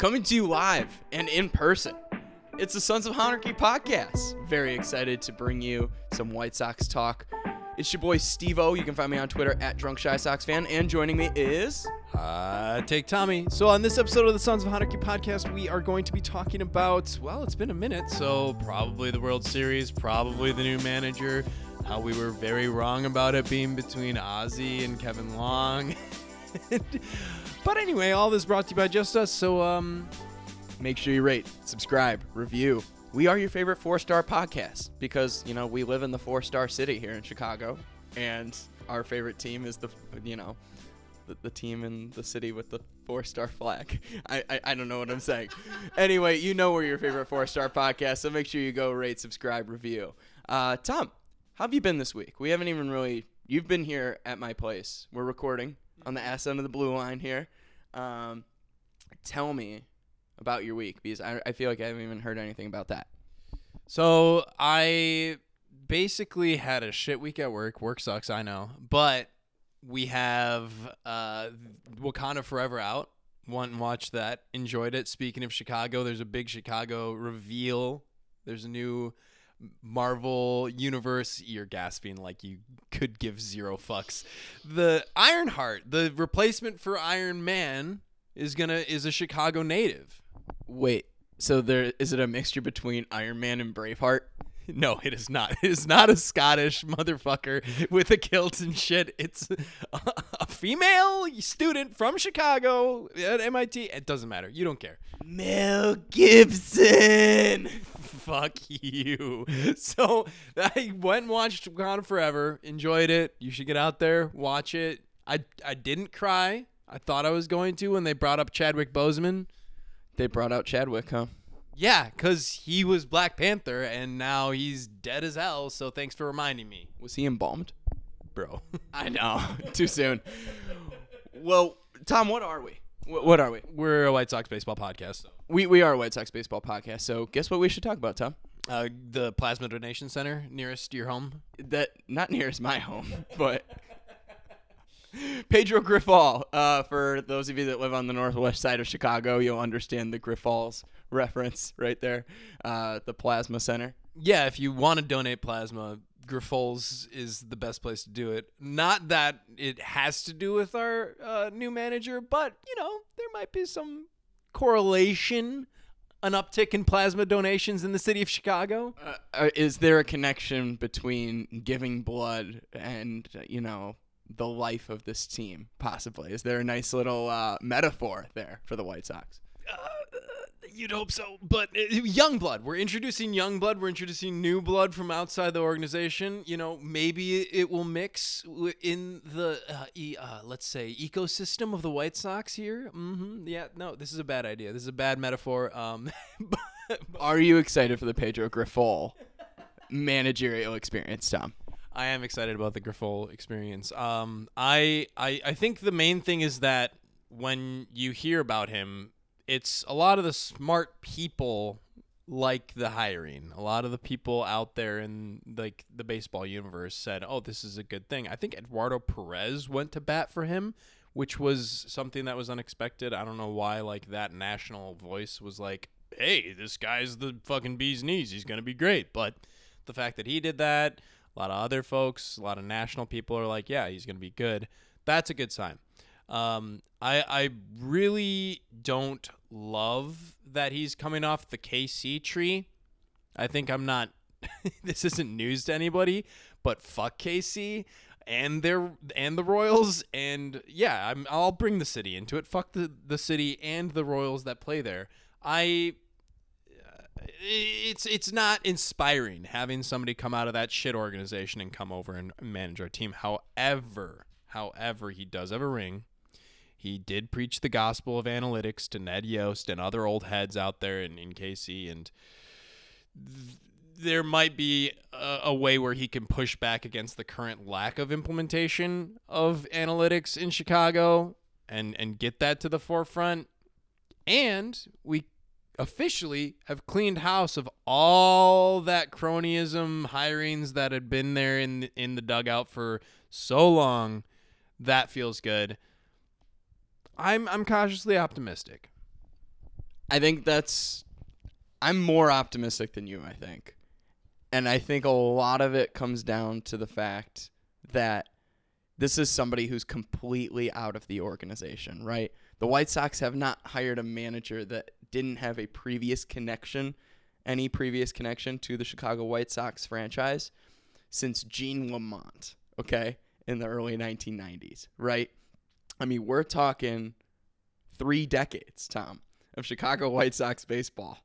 coming to you live and in person. It's the Sons of Honarchy podcast. Very excited to bring you some White Sox talk. It's your boy Steve O. You can find me on Twitter at Drunk Shy Sox Fan. And joining me is. Uh, take Tommy. So on this episode of the Sons of Honarchy podcast, we are going to be talking about, well, it's been a minute, so probably the World Series, probably the new manager, how we were very wrong about it being between Ozzy and Kevin Long. but anyway, all this brought to you by Just Us, so um, Make sure you rate, subscribe, review. We are your favorite four star podcast because, you know, we live in the four star city here in Chicago. And our favorite team is the, you know, the, the team in the city with the four star flag. I, I, I don't know what I'm saying. anyway, you know we're your favorite four star podcast. So make sure you go rate, subscribe, review. Uh, Tom, how have you been this week? We haven't even really, you've been here at my place. We're recording on the ass end of the blue line here. Um, tell me about your week because I, I feel like I haven't even heard anything about that. So I basically had a shit week at work. Work sucks, I know, but we have uh, Wakanda Forever out. Went and watched that. Enjoyed it. Speaking of Chicago, there's a big Chicago reveal. There's a new Marvel universe. You're gasping like you could give zero fucks. The Ironheart, the replacement for Iron Man, is gonna is a Chicago native. Wait, so there is it a mixture between Iron Man and Braveheart? No, it is not. It is not a Scottish motherfucker with a kilt and shit. It's a, a female student from Chicago at MIT. It doesn't matter. You don't care. Mel Gibson. Fuck you. So I went and watched Gone Forever. Enjoyed it. You should get out there, watch it. I I didn't cry. I thought I was going to when they brought up Chadwick Boseman. They brought out Chadwick, huh? Yeah, because he was Black Panther and now he's dead as hell. So thanks for reminding me, Was he embalmed? bro. I know. Too soon. Well, Tom, what are we? Wh- What are we? We're a White Sox baseball podcast. So. We we are a White Sox baseball podcast. So guess what we should talk about, Tom? Uh, the Plasma Donation Center nearest your home. That not nearest my home, but Pedro Grifol. Uh, for those of you that live on the northwest side of Chicago, you'll understand the Grifols reference right there. Uh, the Plasma Center. Yeah, if you want to donate plasma, Grifols is the best place to do it. Not that it has to do with our uh, new manager, but you know there might be some correlation, an uptick in plasma donations in the city of Chicago. Uh, uh, is there a connection between giving blood and uh, you know the life of this team? Possibly. Is there a nice little uh, metaphor there for the White Sox? You'd hope so, but uh, young blood. We're introducing young blood. We're introducing new blood from outside the organization. You know, maybe it will mix in the uh, e- uh, let's say ecosystem of the White Sox here. Mm-hmm. Yeah, no, this is a bad idea. This is a bad metaphor. Um, but- Are you excited for the Pedro Grifol managerial experience, Tom? I am excited about the Grifol experience. Um, I, I I think the main thing is that when you hear about him, it's a lot of the smart people like the hiring. A lot of the people out there in like the baseball universe said, "Oh, this is a good thing." I think Eduardo Perez went to bat for him, which was something that was unexpected. I don't know why like that national voice was like, "Hey, this guy's the fucking bee's knees. He's going to be great." But the fact that he did that, a lot of other folks, a lot of national people are like, "Yeah, he's going to be good." That's a good sign. Um, I I really don't love that he's coming off the KC tree. I think I'm not. this isn't news to anybody, but fuck KC and their and the Royals and yeah, I'm I'll bring the city into it. Fuck the the city and the Royals that play there. I uh, it's it's not inspiring having somebody come out of that shit organization and come over and manage our team. However, however, he does have a ring. He did preach the gospel of analytics to Ned Yost and other old heads out there in, in KC, and th- there might be a, a way where he can push back against the current lack of implementation of analytics in Chicago and and get that to the forefront. And we officially have cleaned house of all that cronyism hirings that had been there in in the dugout for so long. That feels good. I'm I'm cautiously optimistic. I think that's. I'm more optimistic than you, I think. And I think a lot of it comes down to the fact that this is somebody who's completely out of the organization, right? The White Sox have not hired a manager that didn't have a previous connection, any previous connection to the Chicago White Sox franchise since Gene Lamont, okay, in the early 1990s, right? I mean, we're talking three decades, Tom, of Chicago White Sox baseball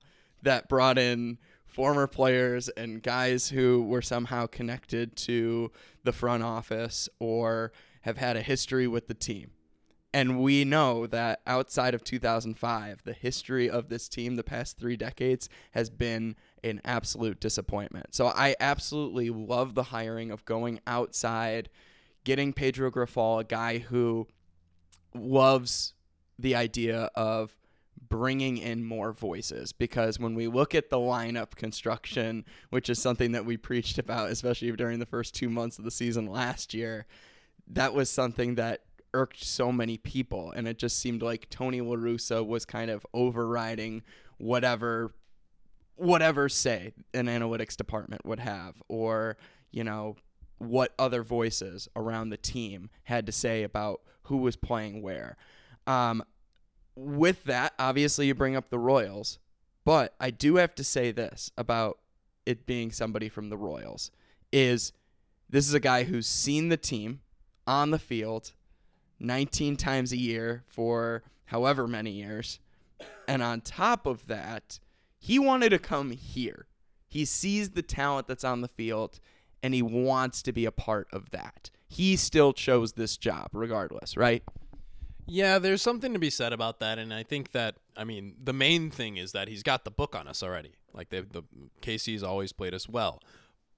that brought in former players and guys who were somehow connected to the front office or have had a history with the team. And we know that outside of 2005, the history of this team the past three decades has been an absolute disappointment. So I absolutely love the hiring of going outside, getting Pedro Grifol, a guy who loves the idea of bringing in more voices because when we look at the lineup construction, which is something that we preached about, especially during the first two months of the season last year, that was something that irked so many people. And it just seemed like Tony LaRussa was kind of overriding whatever whatever say an analytics department would have or you know what other voices around the team had to say about who was playing where um, with that, obviously, you bring up the Royals, but I do have to say this about it being somebody from the Royals is this is a guy who's seen the team on the field 19 times a year for however many years. And on top of that, he wanted to come here. He sees the talent that's on the field and he wants to be a part of that. He still chose this job regardless, right? Yeah, there's something to be said about that, and I think that I mean the main thing is that he's got the book on us already. Like the KC's always played us well,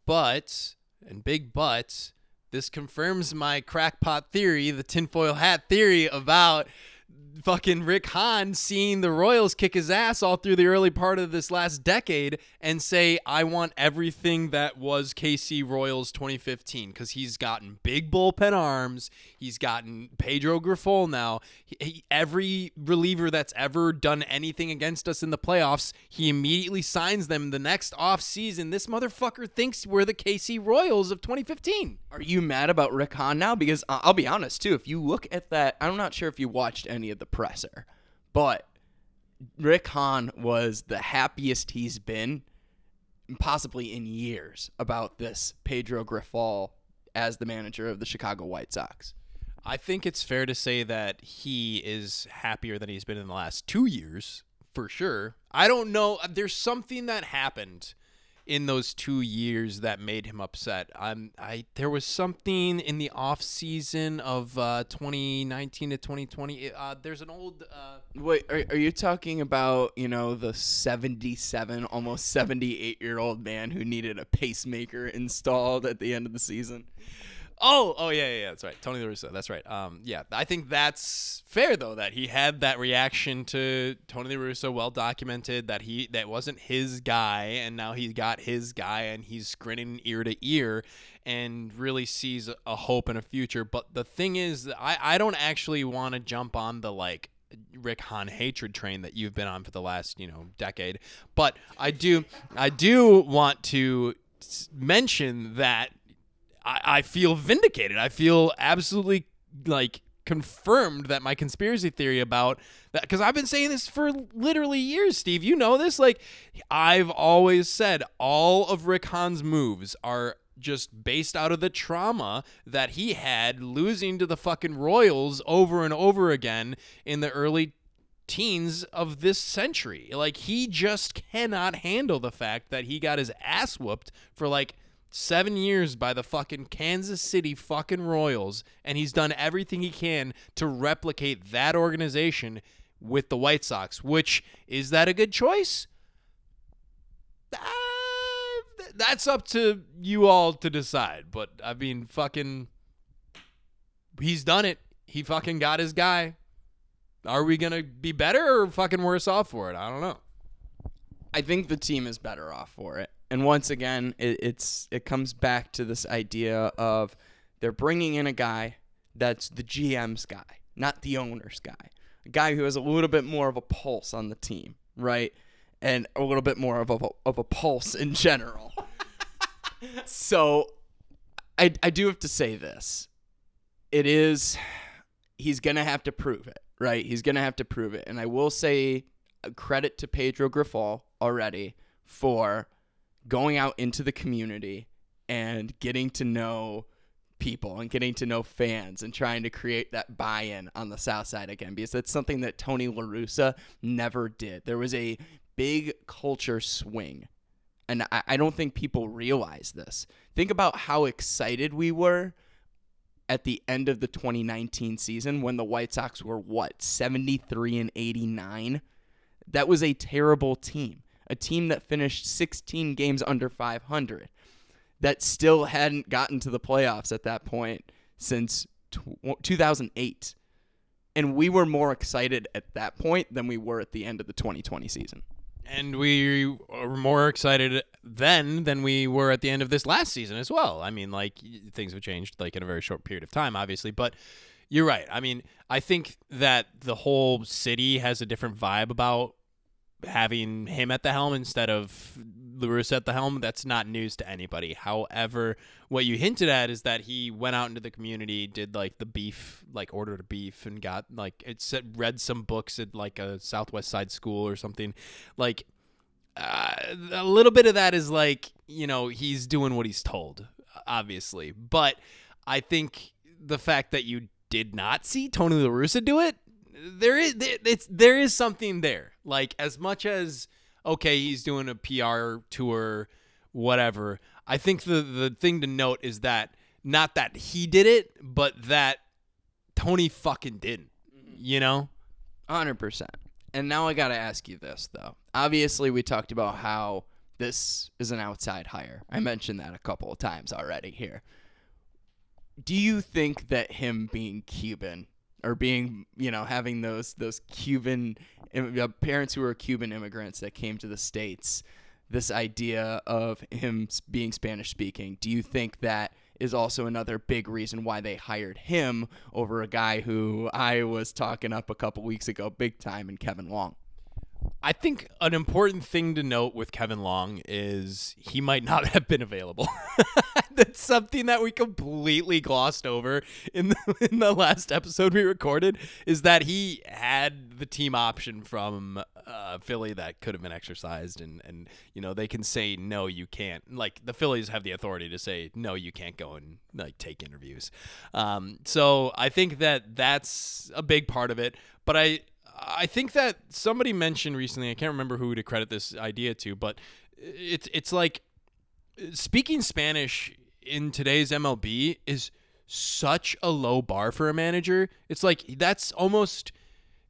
but and big but this confirms my crackpot theory, the tinfoil hat theory about fucking Rick Hahn seeing the Royals kick his ass all through the early part of this last decade and say, I want everything that was KC Royals 2015 because he's gotten big bullpen arms. He's gotten Pedro Grifol now. He, he, every reliever that's ever done anything against us in the playoffs, he immediately signs them the next off season. This motherfucker thinks we're the KC Royals of 2015. Are you mad about Rick Hahn now? Because I'll be honest too. If you look at that, I'm not sure if you watched any of the presser, but Rick Hahn was the happiest he's been, possibly in years, about this Pedro Grifol as the manager of the Chicago White Sox. I think it's fair to say that he is happier than he's been in the last two years, for sure. I don't know. There's something that happened in those two years that made him upset. I'm I there was something in the off season of uh, 2019 to 2020. Uh, there's an old. Uh, Wait, are, are you talking about you know the 77, almost 78 year old man who needed a pacemaker installed at the end of the season? Oh, oh yeah, yeah, yeah, that's right. Tony La Russa, that's right. Um, yeah, I think that's fair though that he had that reaction to Tony La Russa, well documented that he that wasn't his guy, and now he's got his guy, and he's grinning ear to ear, and really sees a hope and a future. But the thing is, I I don't actually want to jump on the like Rick Hahn hatred train that you've been on for the last you know decade, but I do I do want to mention that I, I feel vindicated. I feel absolutely like confirmed that my conspiracy theory about that because I've been saying this for literally years, Steve. You know this. Like I've always said all of Rick Hahn's moves are just based out of the trauma that he had losing to the fucking Royals over and over again in the early teens of this century. Like he just cannot handle the fact that he got his ass whooped for like seven years by the fucking Kansas City fucking Royals, and he's done everything he can to replicate that organization with the White Sox. Which is that a good choice? Uh, that's up to you all to decide. But I mean, fucking, he's done it. He fucking got his guy. Are we gonna be better or fucking worse off for it? I don't know. I think the team is better off for it and once again, it, it's it comes back to this idea of they're bringing in a guy that's the GM's guy, not the owner's guy, a guy who has a little bit more of a pulse on the team, right? And a little bit more of a of a pulse in general. so I I do have to say this. It is he's going to have to prove it, right? He's going to have to prove it. And I will say uh, credit to Pedro Grifol already for going out into the community and getting to know people and getting to know fans and trying to create that buy-in on the south side again because that's something that Tony LaRussa never did. There was a big culture swing. And I, I don't think people realize this. Think about how excited we were at the end of the 2019 season when the White Sox were what, 73 and 89? That was a terrible team. A team that finished 16 games under 500 that still hadn't gotten to the playoffs at that point since 2008. And we were more excited at that point than we were at the end of the 2020 season. And we were more excited then than we were at the end of this last season as well. I mean, like things have changed like in a very short period of time, obviously, but you're right. I mean, I think that the whole city has a different vibe about having him at the helm instead of LaRussa at the helm, that's not news to anybody. However, what you hinted at is that he went out into the community, did like the beef, like ordered a beef, and got like it said read some books at like a Southwest Side school or something. Like uh, a little bit of that is like you know he's doing what he's told, obviously. But I think the fact that you did not see Tony LaRussa do it there is it's there is something there. Like as much as okay, he's doing a PR tour, whatever. I think the the thing to note is that not that he did it, but that Tony fucking didn't. Mm-hmm. You know, hundred percent. And now I got to ask you this though. Obviously, we talked about how this is an outside hire. I mentioned that a couple of times already here. Do you think that him being Cuban or being you know having those those Cuban parents who were Cuban immigrants that came to the states. This idea of him being Spanish speaking, do you think that is also another big reason why they hired him over a guy who I was talking up a couple weeks ago, big time, and Kevin Long? I think an important thing to note with Kevin Long is he might not have been available. That's something that we completely glossed over in the, in the last episode we recorded is that he had the team option from uh, Philly that could have been exercised and and you know they can say no you can't like the Phillies have the authority to say no you can't go and like take interviews. Um, so I think that that's a big part of it, but I I think that somebody mentioned recently, I can't remember who to credit this idea to, but it's it's like speaking Spanish in today's MLB is such a low bar for a manager. It's like that's almost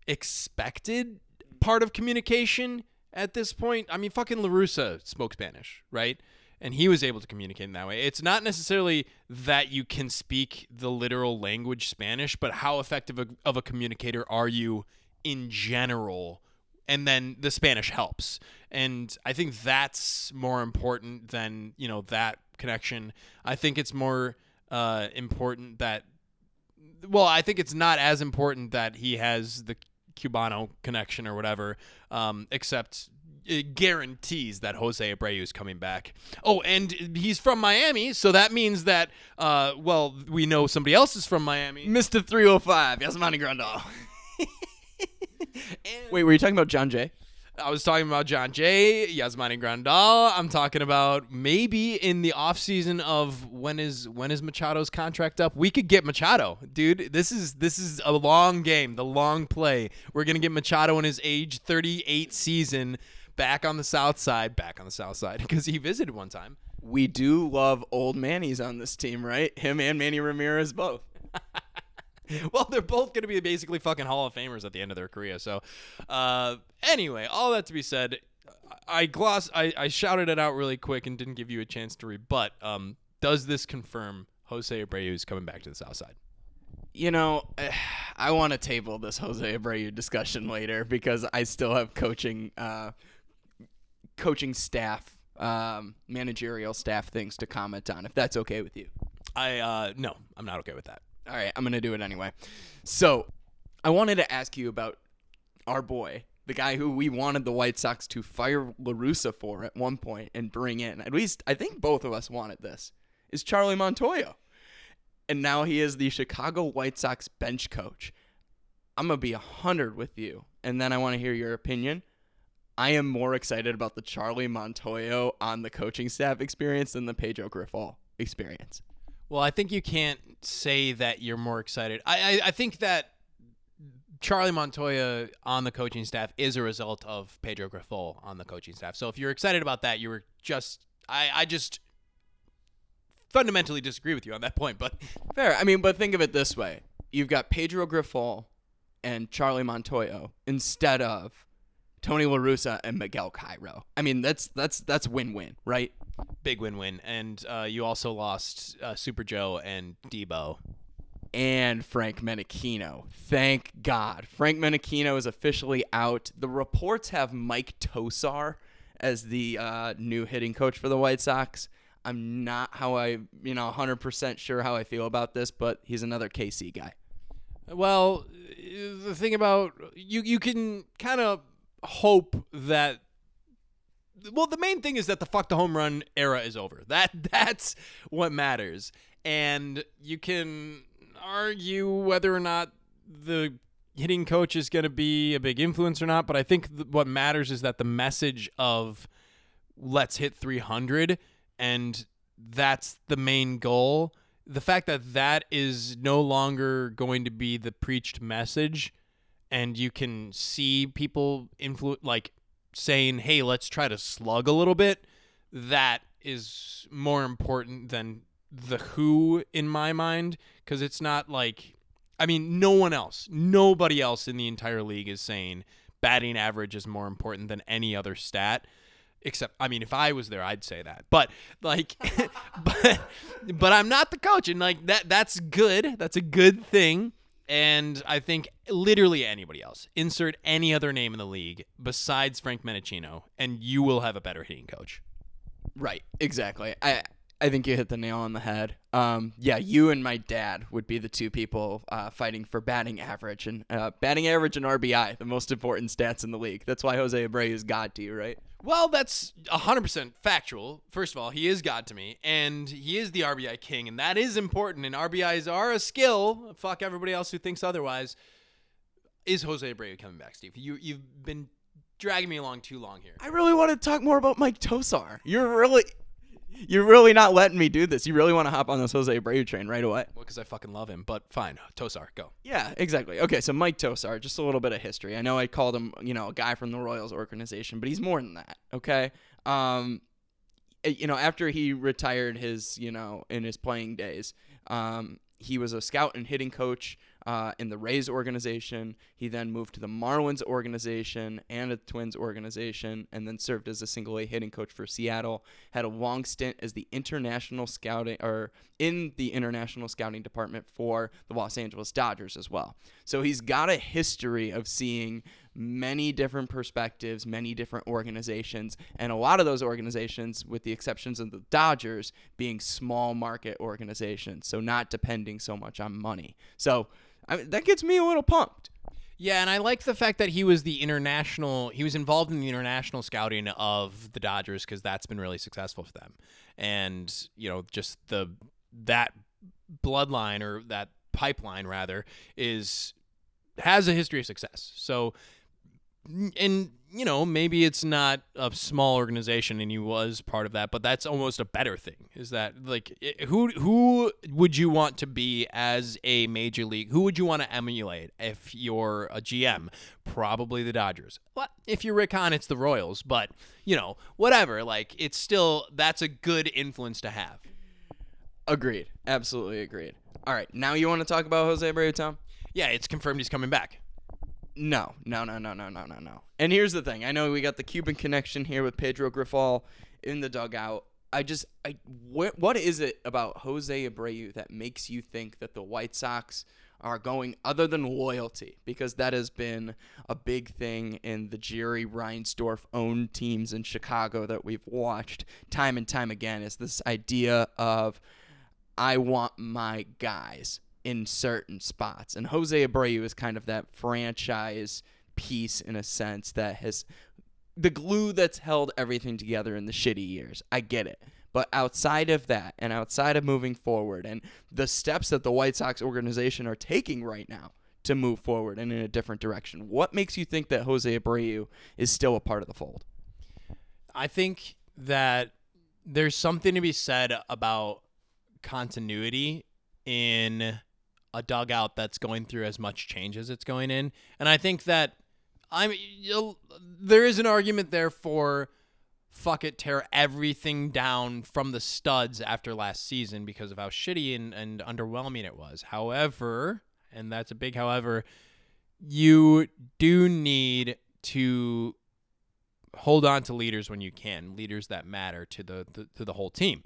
expected part of communication at this point. I mean, fucking Larusa spoke Spanish, right? And he was able to communicate in that way. It's not necessarily that you can speak the literal language Spanish, but how effective of a communicator are you in general and then the Spanish helps. And I think that's more important than, you know, that connection. I think it's more uh, important that well, I think it's not as important that he has the Cubano connection or whatever, um, except it guarantees that Jose Abreu is coming back. Oh, and he's from Miami, so that means that, uh, well, we know somebody else is from Miami. Mr. 305, Yasmani Grandal. Wait, were you talking about Jon Jay? I was talking about Jon Jay, Yasmani Grandal. I'm talking about maybe in the offseason of when is when is Machado's contract up? We could get Machado, dude. This is this is a long game, the long play. We're gonna get Machado in his age 38 season back on the south side, back on the south side because he visited one time. We do love old Manny's on this team, right? Him and Manny Ramirez both. well, they're both going to be basically fucking Hall of Famers at the end of their career. So, uh, anyway, all that to be said, I gloss, I, I shouted it out really quick and didn't give you a chance to rebut. Um, does this confirm Jose Abreu is coming back to the South Side? You know, I want to table this Jose Abreu discussion later because I still have coaching, uh, coaching staff, um, managerial staff things to comment on. If that's okay with you. I uh, no, I'm not okay with that. All right, I'm going to do it anyway. So, I wanted to ask you about our boy, the guy who we wanted the White Sox to fire LaRussa for at one point and bring in, at least I think both of us wanted this, is Charlie Montoyo. And now he is the Chicago White Sox bench coach. I'm going to be 100 with you. And then I want to hear your opinion. I am more excited about the Charlie Montoyo on the coaching staff experience than the Pedro Grifol experience. Well, I think you can't say that you're more excited. I, I, I think that Charlie Montoyo on the coaching staff is a result of Pedro Grifol on the coaching staff. So if you're excited about that, you were just I, I just fundamentally disagree with you on that point. But fair. I mean, but think of it this way: you've got Pedro Grifol and Charlie Montoyo instead of Tony La Russa and Miguel Cairo. I mean, that's that's that's win-win, right? Big win-win, and uh, you also lost uh, Super Joe and Debo. And Frank Menechino. Thank God. Frank Menechino is officially out. The reports have Mike Tosar as the uh, new hitting coach for the White Sox. I'm not how I, you know, 100% sure how I feel about this, but he's another KC guy. Well, the thing about you, you can kind of hope that well, the main thing is that the fuck the home run era is over. That that's what matters. And you can argue whether or not the hitting coach is going to be a big influence or not, but I think th- what matters is that the message of let's hit 300 and that's the main goal. The fact that that is no longer going to be the preached message and you can see people influ- like saying, "Hey, let's try to slug a little bit." That is more important than the who in my mind because it's not like I mean, no one else, nobody else in the entire league is saying batting average is more important than any other stat. Except, I mean, if I was there, I'd say that. But like, but but I'm not the coach, and like that that's good. That's a good thing. And I think literally anybody else, insert any other name in the league besides Frank Menechino, and you will have a better hitting coach. Right. Exactly. I I think you hit the nail on the head. Um, yeah, you and my dad would be the two people uh, fighting for batting average and uh, batting average and RBI, the most important stats in the league. That's why Jose Abreu is God to you, right? Well, that's 100% factual. First of all, he is God to me, and he is the RBI king, and that is important. And RBIs are a skill. Fuck everybody else who thinks otherwise. Is Jose Abreu coming back, Steve? You you've been dragging me along too long here. I really want to talk more about Mike Tosar. You're really you're really not letting me do this. You really want to hop on this Jose Abreu train right away? Well, because I fucking love him. But fine, Tosar, go. Yeah, exactly. Okay, so Mike Tosar, just a little bit of history. I know I called him, you know, a guy from the Royals organization, but he's more than that. Okay, um, you know, after he retired his, you know, in his playing days, um, he was a scout and hitting coach uh, in the Rays organization. He then moved to the Marlins organization and the Twins organization, and then served as a single A hitting coach for Seattle. Had a long stint as the international scouting or in the international scouting department for the Los Angeles Dodgers as well. So he's got a history of seeing many different perspectives, many different organizations, and a lot of those organizations, with the exceptions of the Dodgers, being small market organizations, so not depending so much on money. So I that gets me a little pumped. Yeah, and I like the fact that he was the international. He was involved in the international scouting of the Dodgers because that's been really successful for them, and you know, just the that bloodline or that pipeline rather is has a history of success. So and you know maybe it's not a small organization and he was part of that but that's almost a better thing is that like who who would you want to be as a major league? Who would you want to emulate if you're a gm probably the dodgers. Well if you're rick hahn it's the royals but you know whatever like it's still that's a good influence to have. Agreed. Absolutely agreed. All right now you want to talk about jose abreu tom? Yeah it's confirmed he's coming back no, no, no, no, no, no, no, no. And here's the thing. I know we got the Cuban connection here with Pedro Grifol in the dugout. I just, I, what, what is it about Jose Abreu that makes you think that the White Sox are going other than loyalty? Because that has been a big thing in the Jerry Reinsdorf owned teams in Chicago that we've watched time and time again. Is this idea of I want my guys in certain spots. And Jose Abreu is kind of that franchise piece in a sense that has the glue that's held everything together in the shitty years. I get it. But outside of that and outside of moving forward and the steps that the White Sox organization are taking right now to move forward and in a different direction, what makes you think that Jose Abreu is still a part of the fold? I think that there's something to be said about continuity in a dugout that's going through as much change as it's going in. And I think that I'm there is an argument there for fuck it, tear everything down from the studs after last season because of how shitty and, and underwhelming it was. However, and that's a big however, you do need to hold on to leaders when you can, leaders that matter to the, the to the whole team.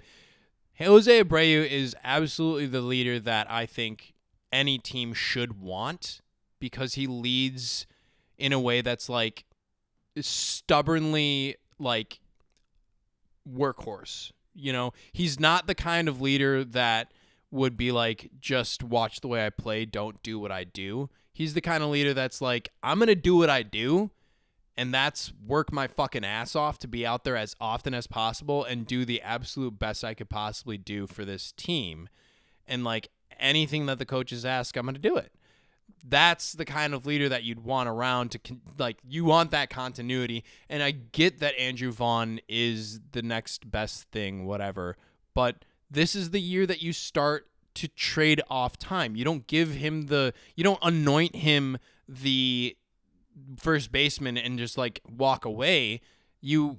Jose Abreu is absolutely the leader that I think any team should want because he leads in a way that's like stubbornly like workhorse. You know, he's not the kind of leader that would be like just watch the way I play, don't do what I do. He's the kind of leader that's like I'm going to do what I do and that's work my fucking ass off to be out there as often as possible and do the absolute best I could possibly do for this team. And like anything that the coaches ask, I'm going to do it. That's the kind of leader that you'd want around to con- like you want that continuity. And I get that Andrew Vaughn is the next best thing, whatever. But this is the year that you start to trade off time. You don't give him the you don't anoint him the first baseman and just like walk away, you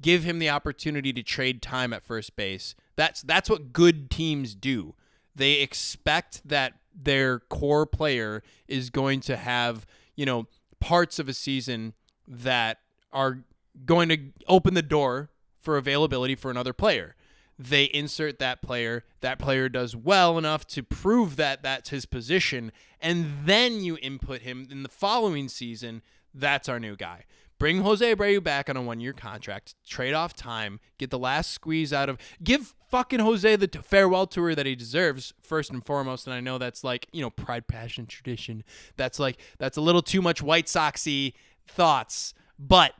give him the opportunity to trade time at first base. That's that's what good teams do. They expect that their core player is going to have, you know, parts of a season that are going to open the door for availability for another player they insert that player. That player does well enough to prove that that's his position. And then you input him in the following season. That's our new guy. Bring Jose Abreu back on a one year contract, trade off time, get the last squeeze out of, give fucking Jose the farewell tour that he deserves, first and foremost. And I know that's like, you know, pride, passion, tradition. That's like, that's a little too much White Soxy thoughts. But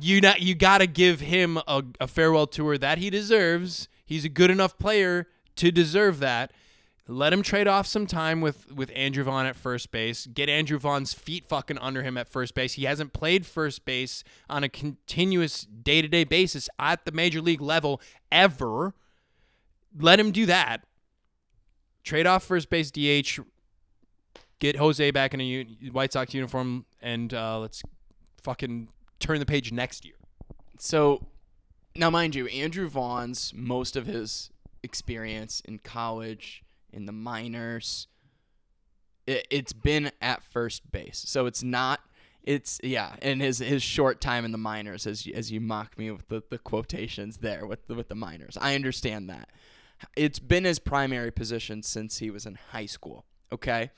you not you got to give him a, a farewell tour that he deserves. He's a good enough player to deserve that. Let him trade off some time with with Andrew Vaughn at first base. Get Andrew Vaughn's feet fucking under him at first base. He hasn't played first base on a continuous day to day basis at the major league level ever. Let him do that. Trade off first base DH. Get Jose back in a White Sox uniform, and uh, let's fucking turn the page next year. So now, mind you, Andrew Vaughn's most of his experience in college, in the minors, it, it's been at first base. So it's not. It's yeah, and his his short time in the minors, as as you mock me with the, the quotations there with the, with the minors, I understand that. It's been his primary position since he was in high school. Okay,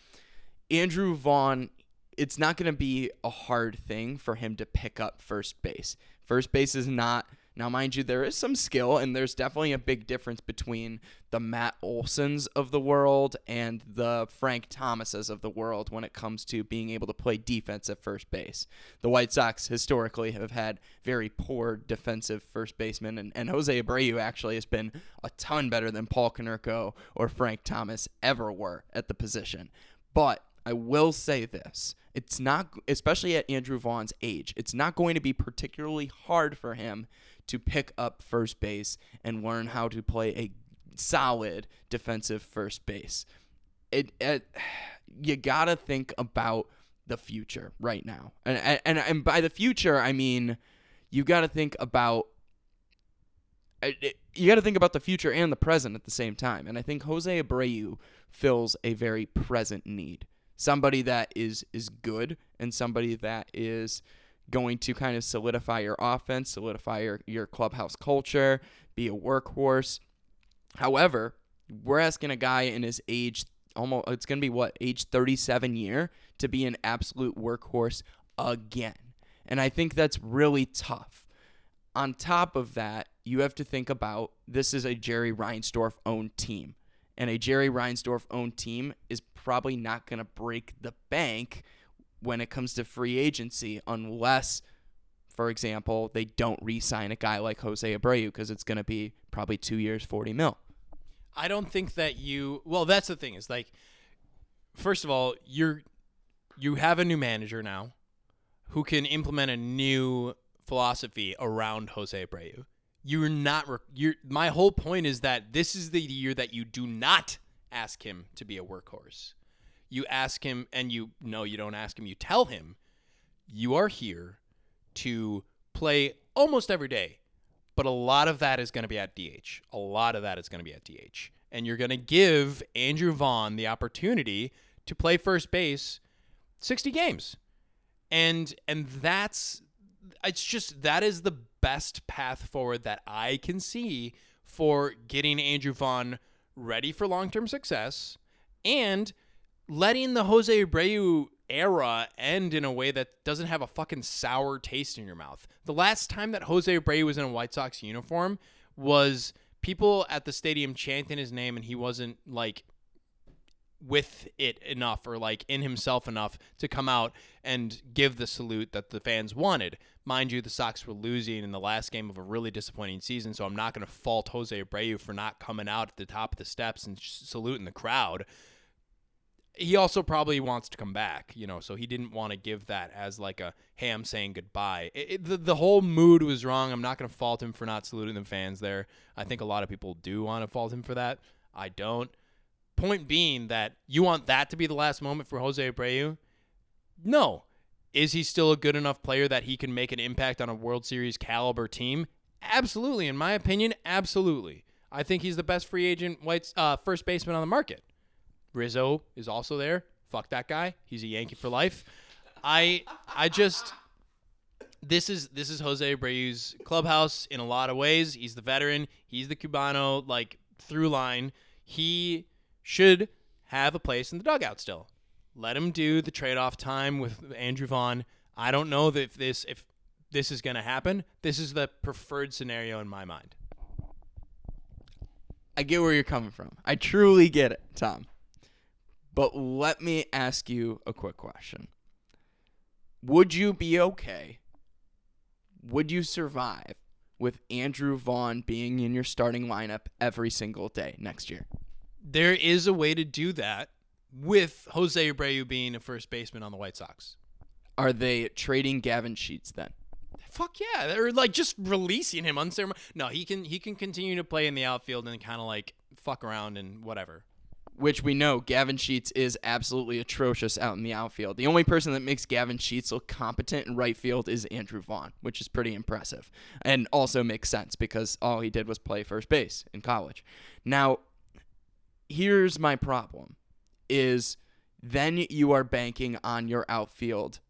Andrew Vaughn it's not going to be a hard thing for him to pick up first base. First base is not now, mind you, there is some skill, and there's definitely a big difference between the Matt Olsons of the world and the Frank Thomases of the world when it comes to being able to play defense at first base. The White Sox historically have had very poor defensive first basemen, and, and Jose Abreu actually has been a ton better than Paul Konerko or Frank Thomas ever were at the position. But I will say this. It's not, especially at Andrew Vaughn's age, it's not going to be particularly hard for him to pick up first base and learn how to play a solid defensive first base. It, it you got to think about the future right now. And, and, and by the future, I mean, you got to think about you got to think about the future and the present at the same time. And I think Jose Abreu fills a very present need somebody that is is good and somebody that is going to kind of solidify your offense, solidify your, your clubhouse culture, be a workhorse. However, we're asking a guy in his age almost it's going to be what age 37 year to be an absolute workhorse again. And I think that's really tough. On top of that, you have to think about this is a Jerry Reinsdorf owned team. And a Jerry Reinsdorf owned team is probably not going to break the bank when it comes to free agency unless for example, they don't re-sign a guy like Jose Abreu because it's going to be probably 2 years 40 mil. I don't think that you. Well, that's the thing is like, first of all, you're you have a new manager now, who can implement a new philosophy around Jose Abreu. You're not. You're. My whole point is that this is the year that you do not ask him to be a workhorse. You ask him, and you no, you don't ask him. You tell him, you are here to play almost every day but a lot of that is going to be at DH. A lot of that is going to be at DH. And you're going to give Andrew Vaughn the opportunity to play first base 60 games. And and that's it's just that is the best path forward that I can see for getting Andrew Vaughn ready for long-term success and letting the Jose Abreu era end in a way that doesn't have a fucking sour taste in your mouth. The last time that Jose Abreu was in a White Sox uniform was people at the stadium chanting his name and he wasn't like with it enough or like in himself enough to come out and give the salute that the fans wanted. Mind you, the Sox were losing in the last game of a really disappointing season, so I'm not going to fault Jose Abreu for not coming out at the top of the steps and saluting the crowd he also probably wants to come back, you know, so he didn't want to give that as like a hey, I'm saying goodbye. It, it, the the whole mood was wrong. I'm not going to fault him for not saluting the fans there. I think a lot of people do want to fault him for that. I don't. Point being that you want that to be the last moment for Jose Abreu? No. Is he still a good enough player that he can make an impact on a World Series caliber team? Absolutely, in my opinion, absolutely. I think he's the best free agent white uh, first baseman on the market. Rizzo is also there. Fuck that guy. He's a Yankee for life. I I just this is this is Jose Abreu's clubhouse in a lot of ways. He's the veteran. He's the Cubano like through line. He should have a place in the dugout still. Let him do the trade off time with Andrew Vaughn. I don't know if this if this is going to happen. This is the preferred scenario in my mind. I get where you're coming from. I truly get it, Tom. But let me ask you a quick question. Would you be okay? Would you survive with Andrew Vaughn being in your starting lineup every single day next year? There is a way to do that with Jose Abreu being a first baseman on the White Sox. Are they trading Gavin Sheets then? Fuck yeah, they're like just releasing him unceremonious. No, he can he can continue to play in the outfield and kind of like fuck around and whatever which we know Gavin Sheets is absolutely atrocious out in the outfield. The only person that makes Gavin Sheets look competent in right field is Andrew Vaughn, which is pretty impressive and also makes sense because all he did was play first base in college. Now, here's my problem is then you are banking on your outfield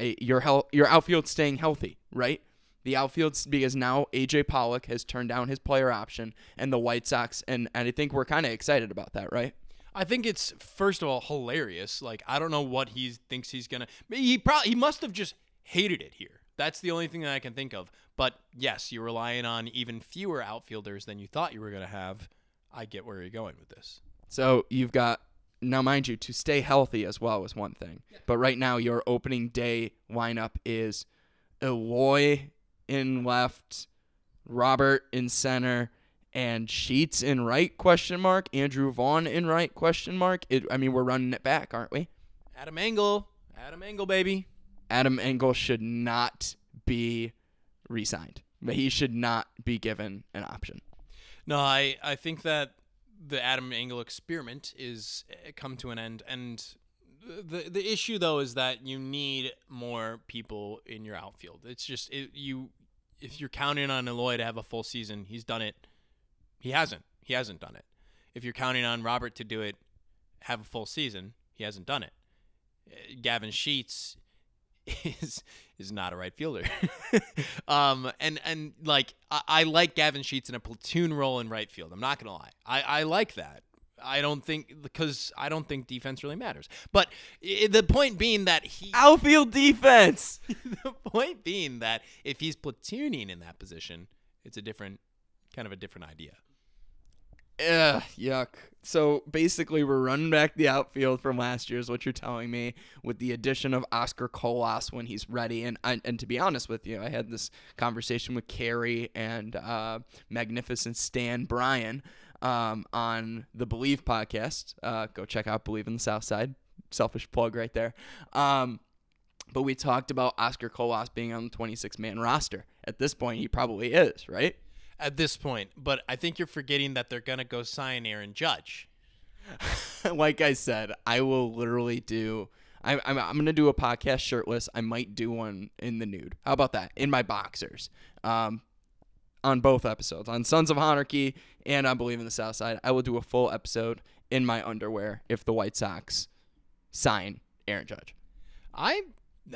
your health your outfield staying healthy, right? The outfield because now AJ Pollock has turned down his player option and the White Sox and, and I think we're kind of excited about that, right? I think it's first of all hilarious. Like I don't know what he thinks he's gonna. He probably he must have just hated it here. That's the only thing that I can think of. But yes, you're relying on even fewer outfielders than you thought you were gonna have. I get where you're going with this. So you've got now, mind you, to stay healthy as well is one thing. Yeah. But right now, your opening day lineup is Eloy in left, Robert in center, and Sheets in right question mark, Andrew Vaughn in right question mark. It, I mean, we're running it back, aren't we? Adam Engel, Adam Engel, baby. Adam Engel should not be re-signed. But he should not be given an option. No, I I think that the Adam Engel experiment is eh, come to an end, and the the issue though is that you need more people in your outfield. It's just it, you if you're counting on Eloy to have a full season, he's done it he hasn't. He hasn't done it. If you're counting on Robert to do it, have a full season, he hasn't done it. Uh, Gavin Sheets is is not a right fielder. um, and and like I, I, like Gavin Sheets in a platoon role in right field. I'm not gonna lie. I, I like that. I don't think because I don't think defense really matters. But the point being that he outfield defense. the point being that if he's platooning in that position, it's a different kind of a different idea Ugh, yuck. So basically, we're running back the outfield from last year, is what you're telling me, with the addition of Oscar Colas when he's ready. And and to be honest with you, I had this conversation with Carrie and uh, Magnificent Stan Bryan um, on the Believe podcast. Uh, go check out Believe in the South Side. Selfish plug right there. Um, but we talked about Oscar Colas being on the 26 man roster. At this point, he probably is, right? At this point, but I think you're forgetting that they're gonna go sign Aaron Judge. like I said, I will literally do. I'm, I'm, I'm gonna do a podcast shirtless. I might do one in the nude. How about that? In my boxers. Um, on both episodes, on Sons of Anarchy and I Believe in the South Side, I will do a full episode in my underwear if the White Sox sign Aaron Judge. I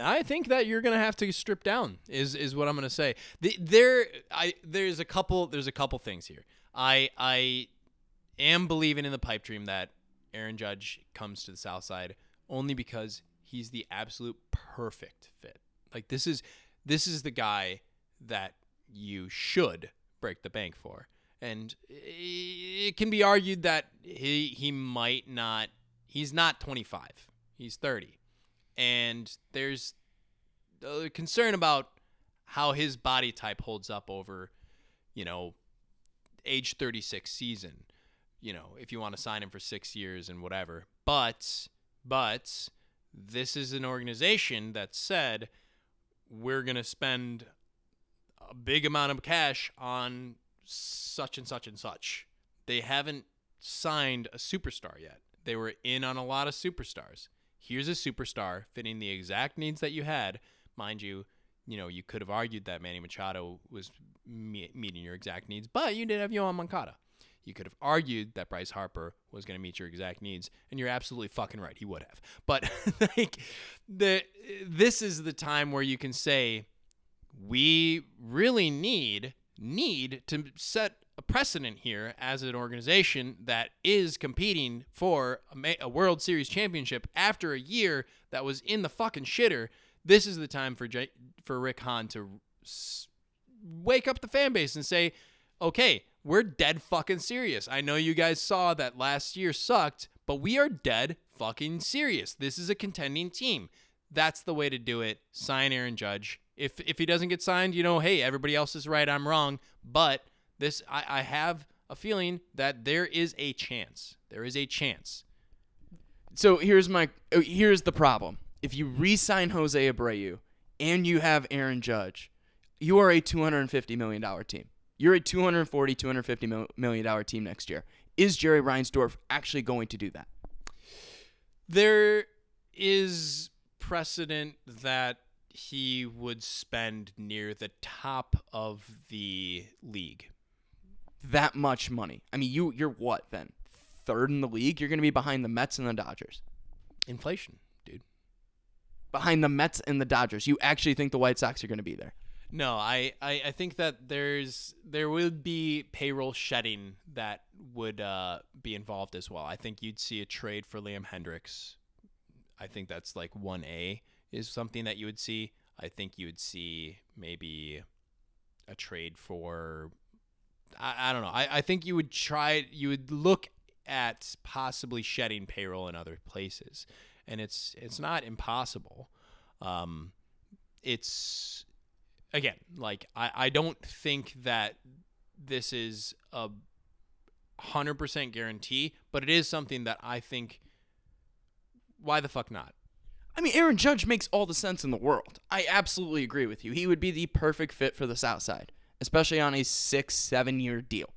I think that you're gonna have to strip down. Is is what I'm gonna say. The, there, I there's a couple there's a couple things here. I I am believing in the pipe dream that Aaron Judge comes to the South Side only because he's the absolute perfect fit. Like this is this is the guy that you should break the bank for. And it can be argued that he he might not he's not 25. He's 30 and there's a concern about how his body type holds up over, you know, age 36 season. You know, if you want to sign him for six years and whatever. But, but this is an organization that said we're going to spend a big amount of cash on such and such and such. They haven't signed a superstar yet. They were in on a lot of superstars here's a superstar fitting the exact needs that you had. Mind you, you know, you could have argued that Manny Machado was me- meeting your exact needs, but you did have Yoan Moncada. You could have argued that Bryce Harper was going to meet your exact needs, and you're absolutely fucking right. He would have. But like the this is the time where you can say we really need need to set a precedent here as an organization that is competing for a, a, World Series championship after a year that was in the fucking shitter. This is the time for J- for Rick Hahn to s- wake up the fan base and say, "Okay, we're dead fucking serious. I know you guys saw that last year sucked, but we are dead fucking serious. This is a contending team. That's the way to do it. Sign Aaron Judge. If if he doesn't get signed, you know, hey, everybody else is right. I'm wrong, but." This I, I have a feeling that there is a chance. There is a chance. So here's my oh, here's the problem. If you re-sign Jose Abreu and you have Aaron Judge, you are a 250 million dollar team. You're a 240 250 million dollar team next year. Is Jerry Reinsdorf actually going to do that? There is precedent that he would spend near the top of the league that much money. I mean, you you're what then? Third in the league? You're going to be behind the Mets and the Dodgers. Inflation, dude. Behind the Mets and the Dodgers. You actually think the White Sox are going to be there? No, I, I, I think that there's there would be payroll shedding that would uh, be involved as well. I think you'd see a trade for Liam Hendriks. I think that's like one A is something that you would see. I think you would see maybe a trade for I, I don't know. I, I think you would try you would look at possibly shedding payroll in other places, and it's it's not impossible. Um, it's again like I, I don't think that this is a hundred percent guarantee, but it is something that I think. Why the fuck not? I mean, Aaron Judge makes all the sense in the world. I absolutely agree with you. He would be the perfect fit for the South Side especially on a six, seven year deal.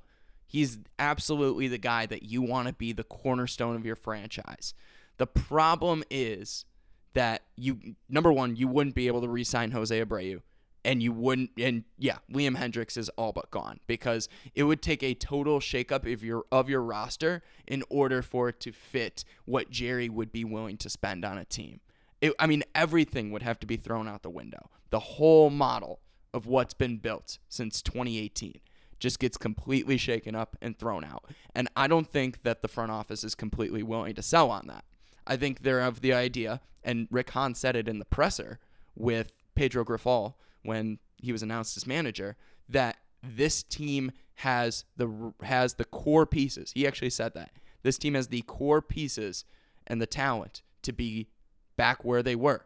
He's absolutely the guy that you want to be the cornerstone of your franchise. The problem is that you, number one, you wouldn't be able to re sign Jose Abreu. And you wouldn't, and yeah, Liam Hendriks is all but gone because it would take a total shakeup of your of your roster in order for it to fit what Jerry would be willing to spend on a team. It, I mean, everything would have to be thrown out the window. The whole model of what's been built since 2018 just gets completely shaken up and thrown out. And I don't think that the front office is completely willing to sell on that. I think they're of the idea, and Rick Hahn said it in the presser with Pedro Grifol when he was announced as manager, that this team has the has the core pieces. He actually said that. This team has the core pieces and the talent to be back where they were.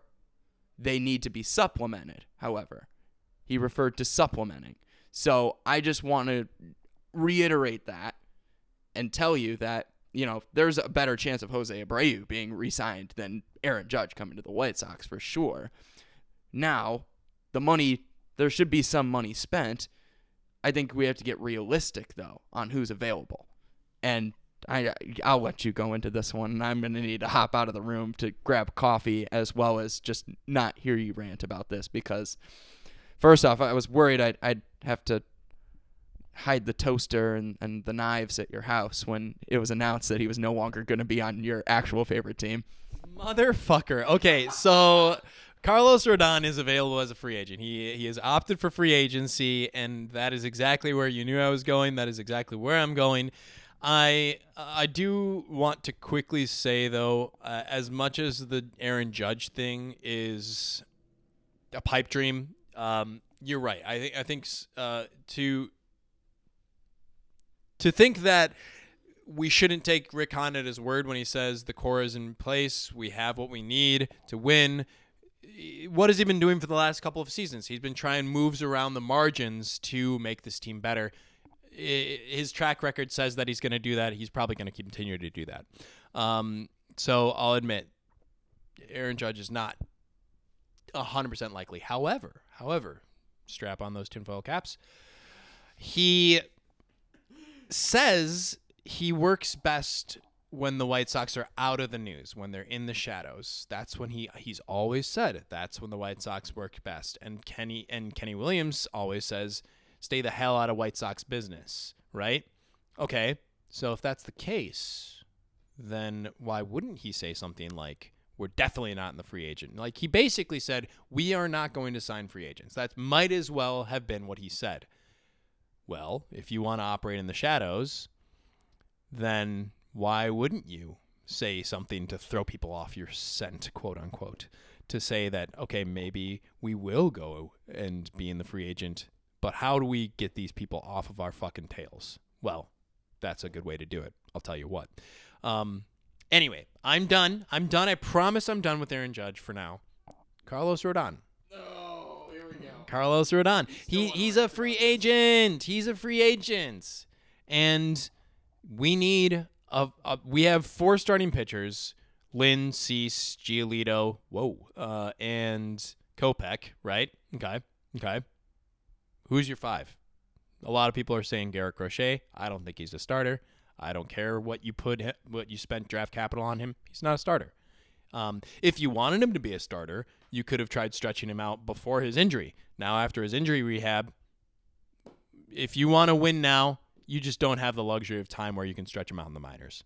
They need to be supplemented, however. He referred to supplementing. So I just want to reiterate that and tell you that, you know, there's a better chance of Jose Abreu being re signed than Aaron Judge coming to the White Sox for sure. Now, the money, there should be some money spent. I think we have to get realistic, though, on who's available. And I, I'll let you go into this one. And I'm going to need to hop out of the room to grab coffee as well as just not hear you rant about this because, first off, I was worried I'd, I'd have to hide the toaster and, and the knives at your house when it was announced that he was no longer going to be on your actual favorite team. Motherfucker. Okay, so Carlos Rodon is available as a free agent. He he has opted for free agency, and that is exactly where you knew I was going. That is exactly where I'm going. I I do want to quickly say though, uh, as much as the Aaron Judge thing is a pipe dream, um, you're right. I think I think uh, to to think that we shouldn't take Rick Hahn at his word when he says the core is in place. We have what we need to win. What has he been doing for the last couple of seasons? He's been trying moves around the margins to make this team better. His track record says that he's going to do that. He's probably going to continue to do that. Um, so I'll admit, Aaron Judge is not 100% likely. However, however, strap on those tinfoil caps. He says he works best when the White Sox are out of the news, when they're in the shadows. That's when he he's always said that's when the White Sox work best. And Kenny and Kenny Williams always says stay the hell out of White Sox business, right? Okay. So if that's the case, then why wouldn't he say something like we're definitely not in the free agent. Like he basically said, we are not going to sign free agents. That might as well have been what he said. Well, if you want to operate in the shadows, then why wouldn't you say something to throw people off your scent, quote unquote? To say that, okay, maybe we will go and be in the free agent, but how do we get these people off of our fucking tails? Well, that's a good way to do it. I'll tell you what. Um, anyway, I'm done. I'm done. I promise I'm done with Aaron Judge for now. Carlos Rodon. Oh, here we go. Carlos Rodon. He he's a free agent. He's a free agent. And we need a, a we have four starting pitchers: Lynn, Cease, Giolito, whoa, uh, and Kopech, right? Okay, okay. Who's your five? A lot of people are saying Garrett Crochet. I don't think he's a starter. I don't care what you put what you spent draft capital on him. He's not a starter. Um, if you wanted him to be a starter, you could have tried stretching him out before his injury. Now, after his injury rehab, if you want to win now, you just don't have the luxury of time where you can stretch him out in the minors.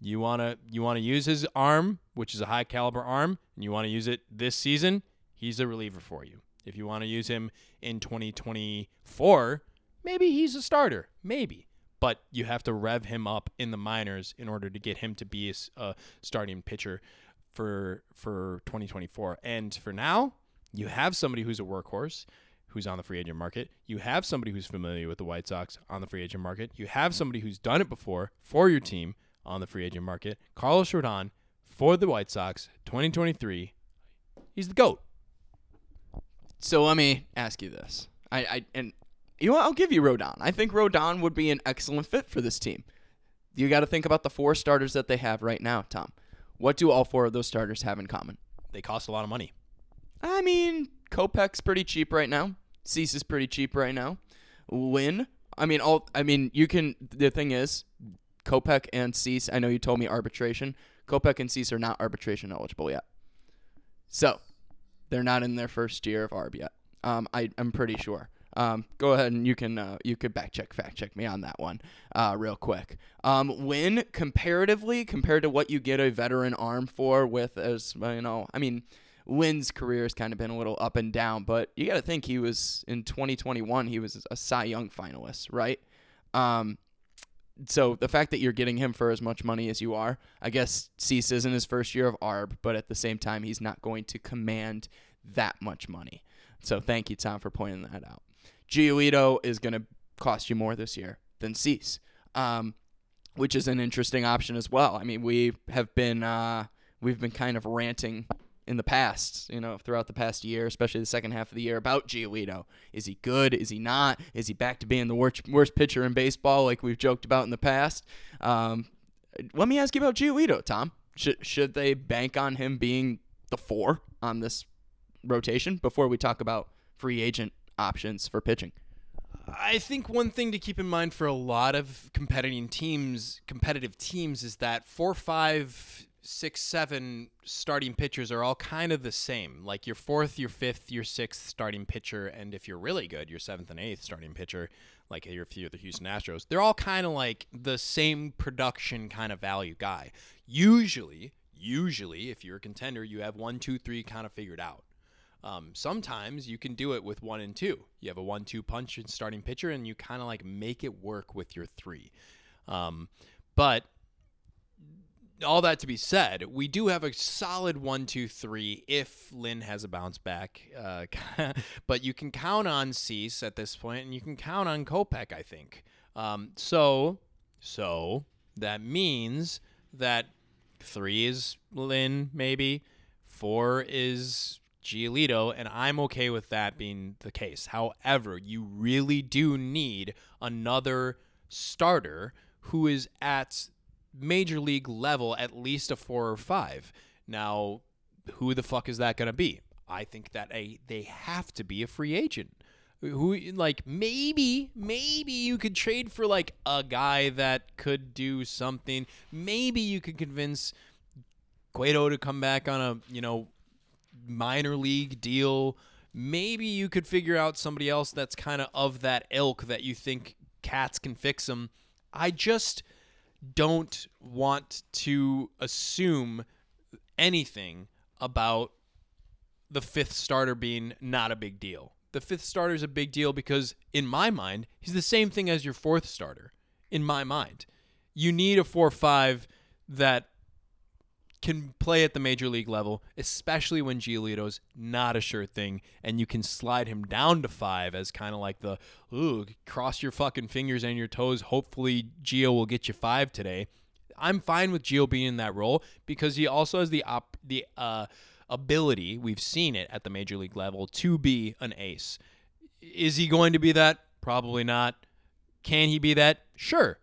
You want to you want to use his arm, which is a high caliber arm, and you want to use it this season, he's a reliever for you. If you want to use him in 2024, maybe he's a starter, maybe. But you have to rev him up in the minors in order to get him to be a, a starting pitcher for for 2024. And for now, you have somebody who's a workhorse who's on the free agent market. You have somebody who's familiar with the White Sox on the free agent market. You have somebody who's done it before for your team on the free agent market. Carlos Rodon for the White Sox 2023. He's the GOAT. So let me ask you this. I, I and you know what? I'll give you Rodon. I think Rodon would be an excellent fit for this team. You got to think about the four starters that they have right now, Tom. What do all four of those starters have in common? They cost a lot of money. I mean, Kopech's pretty cheap right now. Cease is pretty cheap right now. Lynn, I mean, all I mean, you can. The thing is, Kopech and Cease. I know you told me arbitration. Kopech and Cease are not arbitration eligible yet, so they're not in their first year of arb yet. Um, I, I'm pretty sure. Um, go ahead and you can uh, you could back check fact check me on that one uh, real quick. Um, when comparatively compared to what you get a veteran arm for with as you know, I mean Lynn's career has kind of been a little up and down, but you got to think he was in 2021. He was a Cy Young finalist, right? Um, so the fact that you're getting him for as much money as you are, I guess Cease is in his first year of ARB, but at the same time, he's not going to command that much money. So thank you, Tom, for pointing that out. Giolito is going to cost you more this year than Cease, um, which is an interesting option as well. I mean, we have been uh, we've been kind of ranting in the past, you know, throughout the past year, especially the second half of the year, about Giolito. Is he good? Is he not? Is he back to being the worst, worst pitcher in baseball, like we've joked about in the past? Um, let me ask you about Giolito, Tom. Should should they bank on him being the four on this rotation before we talk about free agent options for pitching? I think one thing to keep in mind for a lot of competitive teams, competitive teams, is that four, five, six, seven starting pitchers are all kind of the same. Like your fourth, your fifth, your sixth starting pitcher, and if you're really good, your seventh and eighth starting pitcher, like here if you're the Houston Astros, they're all kind of like the same production kind of value guy. Usually, usually, if you're a contender, you have one, two, three kind of figured out. Um, sometimes you can do it with one and two. You have a one-two punch in starting pitcher, and you kind of like make it work with your three. Um, but all that to be said, we do have a solid one, two, three if Lynn has a bounce back. Uh, but you can count on Cease at this point, and you can count on Kopech, I think. Um, so, so that means that three is Lynn, maybe four is Giolito, and I'm okay with that being the case. However, you really do need another starter who is at major league level at least a four or five. Now, who the fuck is that going to be? I think that a they have to be a free agent. Who like maybe maybe you could trade for like a guy that could do something. Maybe you could convince Cueto to come back on a you know minor league deal. Maybe you could figure out somebody else that's kind of of that ilk that you think Katz can fix them. I just don't want to assume anything about the fifth starter being not a big deal. The fifth starter is a big deal because, in my mind, he's the same thing as your fourth starter. In my mind, you need a 4 5 that can play at the major league level, especially when Giolito's not a sure thing, and you can slide him down to five as kind of like the ooh, cross your fucking fingers and your toes. Hopefully, Gio will get you five today. I'm fine with Gio being in that role because he also has the op the uh, ability. We've seen it at the major league level to be an ace. Is he going to be that? Probably not. Can he be that? Sure.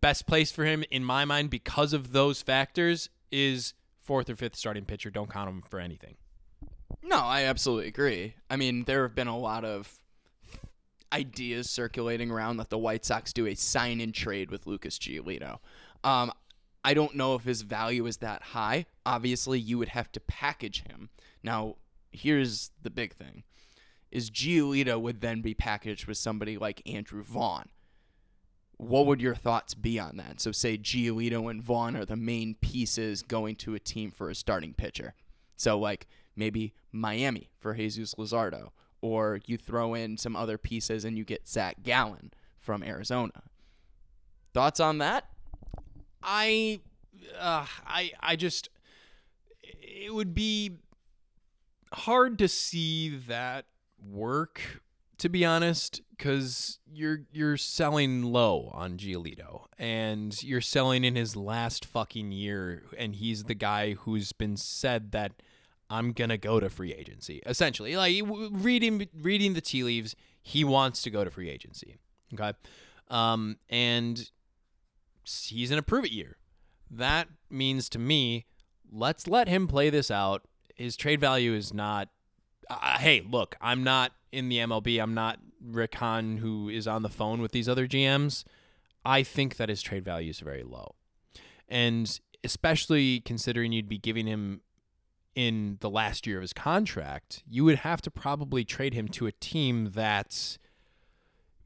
Best place for him in my mind because of those factors is fourth or fifth starting pitcher. Don't count him for anything. No, I absolutely agree. I mean, there have been a lot of ideas circulating around that the White Sox do a sign and trade with Lucas Giolito. Um, I don't know if his value is that high. Obviously, you would have to package him. Now, here's the big thing: is Giolito would then be packaged with somebody like Andrew Vaughn, what would your thoughts be on that? So, say Giolito and Vaughn are the main pieces going to a team for a starting pitcher. So, like maybe Miami for Jesus Luzardo, or you throw in some other pieces and you get Zach Gallen from Arizona. Thoughts on that? I, uh, I, I just, it would be hard to see that work to be honest, because you're you're selling low on Giolito, and you're selling in his last fucking year, and he's the guy who's been said that I'm gonna go to free agency. Essentially, like reading reading the tea leaves, he wants to go to free agency. Okay, um, and he's in a prove it year. That means to me, let's let him play this out. His trade value is not. Uh, hey, look, I'm not in the MLB. I'm not Rick Hahn, who is on the phone with these other GMs. I think that his trade value is very low. And especially considering you'd be giving him in the last year of his contract, you would have to probably trade him to a team that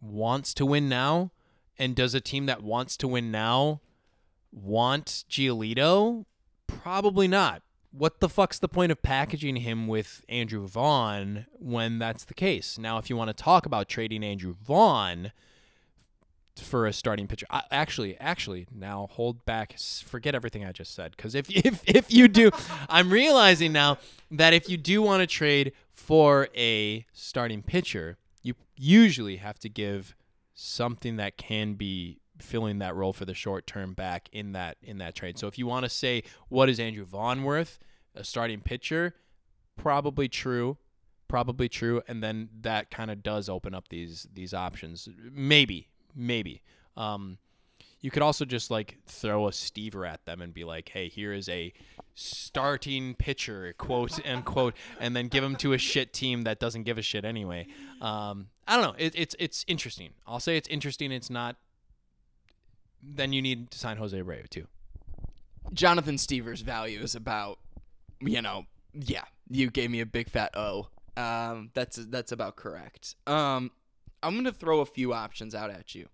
wants to win now. And does a team that wants to win now want Giolito? Probably not what the fuck's the point of packaging him with Andrew Vaughn when that's the case? Now, if you want to talk about trading Andrew Vaughn for a starting pitcher, I, actually, actually, now hold back, forget everything I just said, because if if if you do, I'm realizing now that if you do want to trade for a starting pitcher, you usually have to give something that can be filling that role for the short term back in that in that trade. So if you want to say what is Andrew Vaughn worth, a starting pitcher, probably true, probably true, and then that kind of does open up these these options. Maybe, maybe. Um, you could also just like throw a Stiever at them and be like, "Hey, here is a starting pitcher," quote unquote, and then give them to a shit team that doesn't give a shit anyway. Um, I don't know. It, it's it's interesting. I'll say it's interesting. It's not. Then you need to sign Jose Abreu too. Jonathan Stiever's value is about, you know, yeah, you gave me a big fat O. Um, that's that's about correct. Um, I'm gonna throw a few options out at you.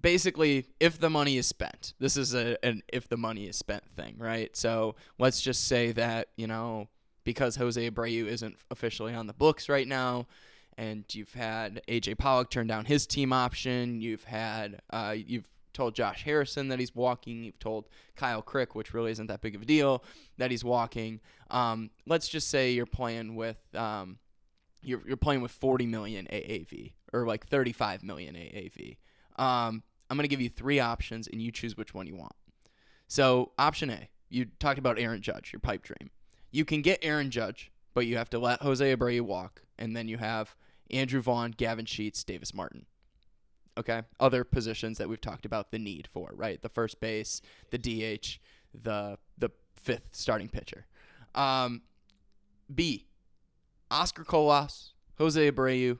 Basically, if the money is spent, this is a an if the money is spent thing, right? So let's just say that you know because Jose Abreu isn't officially on the books right now, and you've had AJ Pollock turn down his team option. You've had uh, you've told Josh Harrison that he's walking. You've told Kyle Crick, which really isn't that big of a deal, that he's walking. Um, let's just say you're playing with um, you're you're playing with 40 million AAV or like 35 million AAV. Um, I'm gonna give you three options and you choose which one you want. So option A, you talked about Aaron Judge, your pipe dream. You can get Aaron Judge, but you have to let Jose Abreu walk, and then you have Andrew Vaughn, Gavin Sheets, Davis Martin. Okay, other positions that we've talked about the need for, right? The first base, the DH, the the fifth starting pitcher. Um, B, Oscar Colas, Jose Abreu,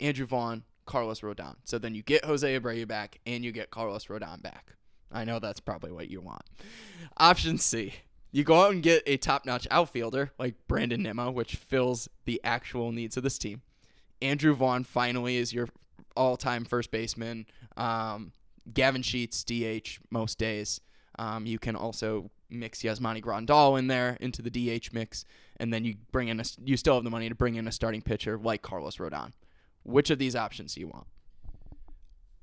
Andrew Vaughn, Carlos Rodon. So then you get Jose Abreu back and you get Carlos Rodon back. I know that's probably what you want. Option C. You go out and get a top notch outfielder like Brandon Nimmo, which fills the actual needs of this team. Andrew Vaughn finally is your all time first baseman. Um, Gavin Sheets, DH, most days. Um, you can also mix Yasmani Grandal in there into the DH mix, and then you bring in a, you still have the money to bring in a starting pitcher like Carlos Rodon. Which of these options do you want?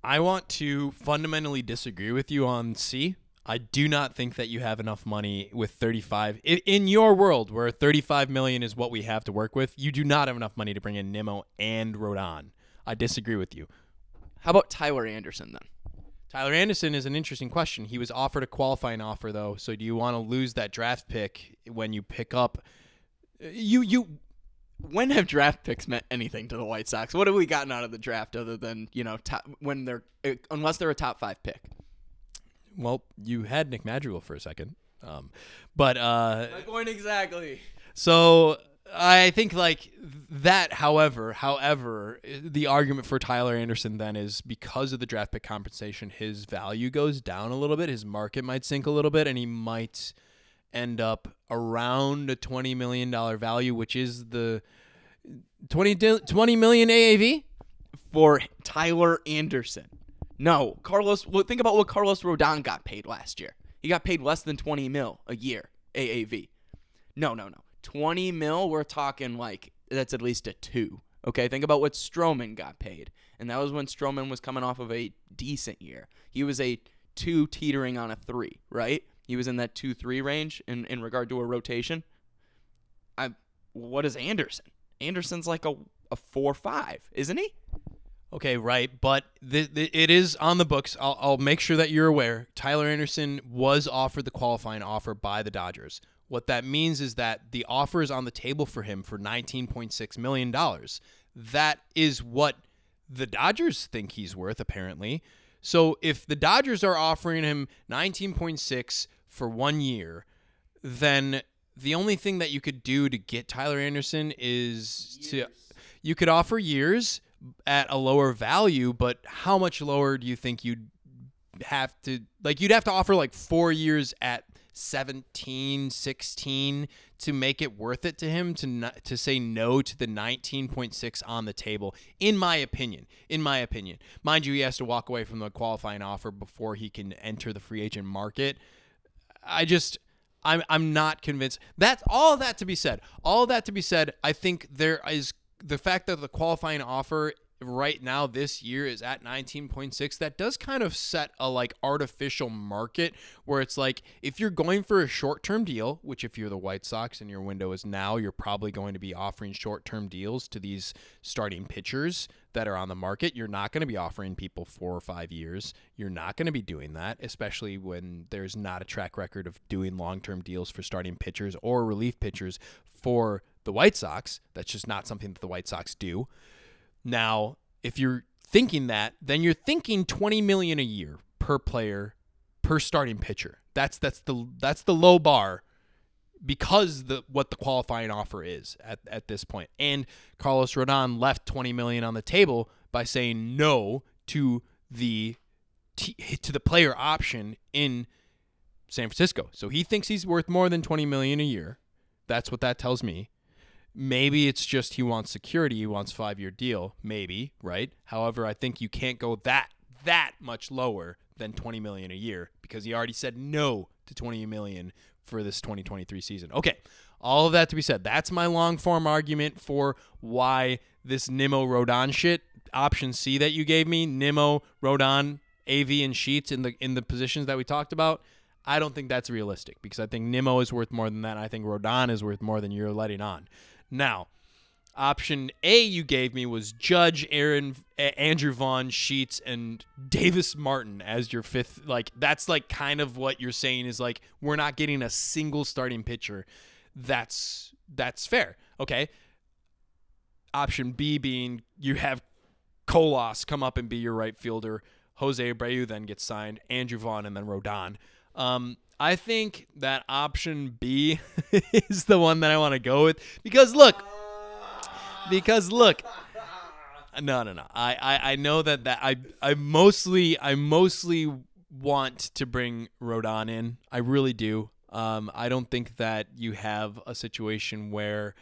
I want to fundamentally disagree with you on C. I do not think that you have enough money with 35 in your world where 35 million is what we have to work with. You do not have enough money to bring in Nimmo and Rodon. I disagree with you. How about Tyler Anderson then? Tyler Anderson is an interesting question. He was offered a qualifying offer though, so do you want to lose that draft pick when you pick up you you when have draft picks meant anything to the White Sox? What have we gotten out of the draft other than, you know, top, when they're unless they're a top 5 pick? Well, you had Nick Madrigal for a second. Um, but uh My point exactly. So I think like that. However, however, the argument for Tyler Anderson then is because of the draft pick compensation, his value goes down a little bit. His market might sink a little bit, and he might end up around a twenty million dollar value, which is the 20, 20 million AAV for Tyler Anderson. No, Carlos. Well, think about what Carlos Rodon got paid last year. He got paid less than twenty mil a year AAV. No, no, no. 20 mil, we're talking like that's at least a two. Okay, think about what Stroman got paid. And that was when Stroman was coming off of a decent year. He was a two teetering on a three, right? He was in that two three range in, in regard to a rotation. I what is Anderson? Anderson's like a, a four five, isn't he? Okay, right, but the, the, it is on the books. I'll, I'll make sure that you're aware. Tyler Anderson was offered the qualifying offer by the Dodgers. What that means is that the offer is on the table for him for $19.6 million. That is what the Dodgers think he's worth, apparently. So if the Dodgers are offering him 19.6 for one year, then the only thing that you could do to get Tyler Anderson is years. to you could offer years at a lower value, but how much lower do you think you'd have to like you'd have to offer like 4 years at 17, 16 to make it worth it to him to not, to say no to the 19.6 on the table in my opinion. In my opinion. Mind you, he has to walk away from the qualifying offer before he can enter the free agent market. I just I'm I'm not convinced. That's all that to be said. All that to be said, I think there is the fact that the qualifying offer right now this year is at 19.6 that does kind of set a like artificial market where it's like if you're going for a short-term deal which if you're the white sox and your window is now you're probably going to be offering short-term deals to these starting pitchers that are on the market. You're not going to be offering people four or five years. You're not going to be doing that especially when there's not a track record of doing long-term deals for starting pitchers or relief pitchers for the white sox that's just not something that the white sox do now, if you're thinking that, then you're thinking 20 million a year per player per starting pitcher. That's that's the that's the low bar because the what the qualifying offer is at, at this point. And Carlos Rodon left 20 million on the table by saying no to the to the player option in San Francisco. So he thinks he's worth more than 20 million a year. That's what that tells me. Maybe it's just he wants security, he wants 5-year deal, maybe, right? However, I think you can't go that that much lower than 20 million a year because he already said no to 20 million for this 2023 season. Okay, all of that to be said, that's my long form argument for why this Nimmo Rodon shit option C that you gave me, Nimmo, Rodon, AV and Sheets in the in the positions that we talked about. I don't think that's realistic because I think Nimmo is worth more than that. I think Rodon is worth more than you're letting on. Now, option A you gave me was Judge, Aaron, Andrew Vaughn, Sheets, and Davis Martin as your fifth. Like that's like kind of what you're saying is like we're not getting a single starting pitcher. That's that's fair. Okay. Option B being you have Colas come up and be your right fielder. Jose Abreu then gets signed. Andrew Vaughn and then Rodon. Um, I think that option B is the one that I want to go with because look, because look, no, no, no. I, I, I know that that I, I mostly, I mostly want to bring Rodon in. I really do. Um, I don't think that you have a situation where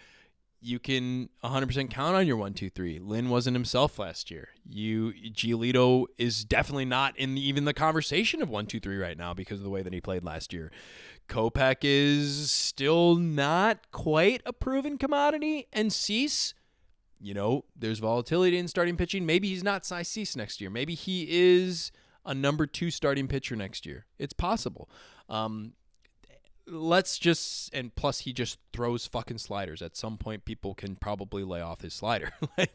you can 100% count on your one, two, three. Lynn wasn't himself last year. You Giolito is definitely not in the, even the conversation of one, two, three right now because of the way that he played last year. Kopech is still not quite a proven commodity, and Cease, you know, there's volatility in starting pitching. Maybe he's not Cy Cease next year. Maybe he is a number two starting pitcher next year. It's possible. Um, let's just and plus he just throws fucking sliders. At some point, people can probably lay off his slider. like,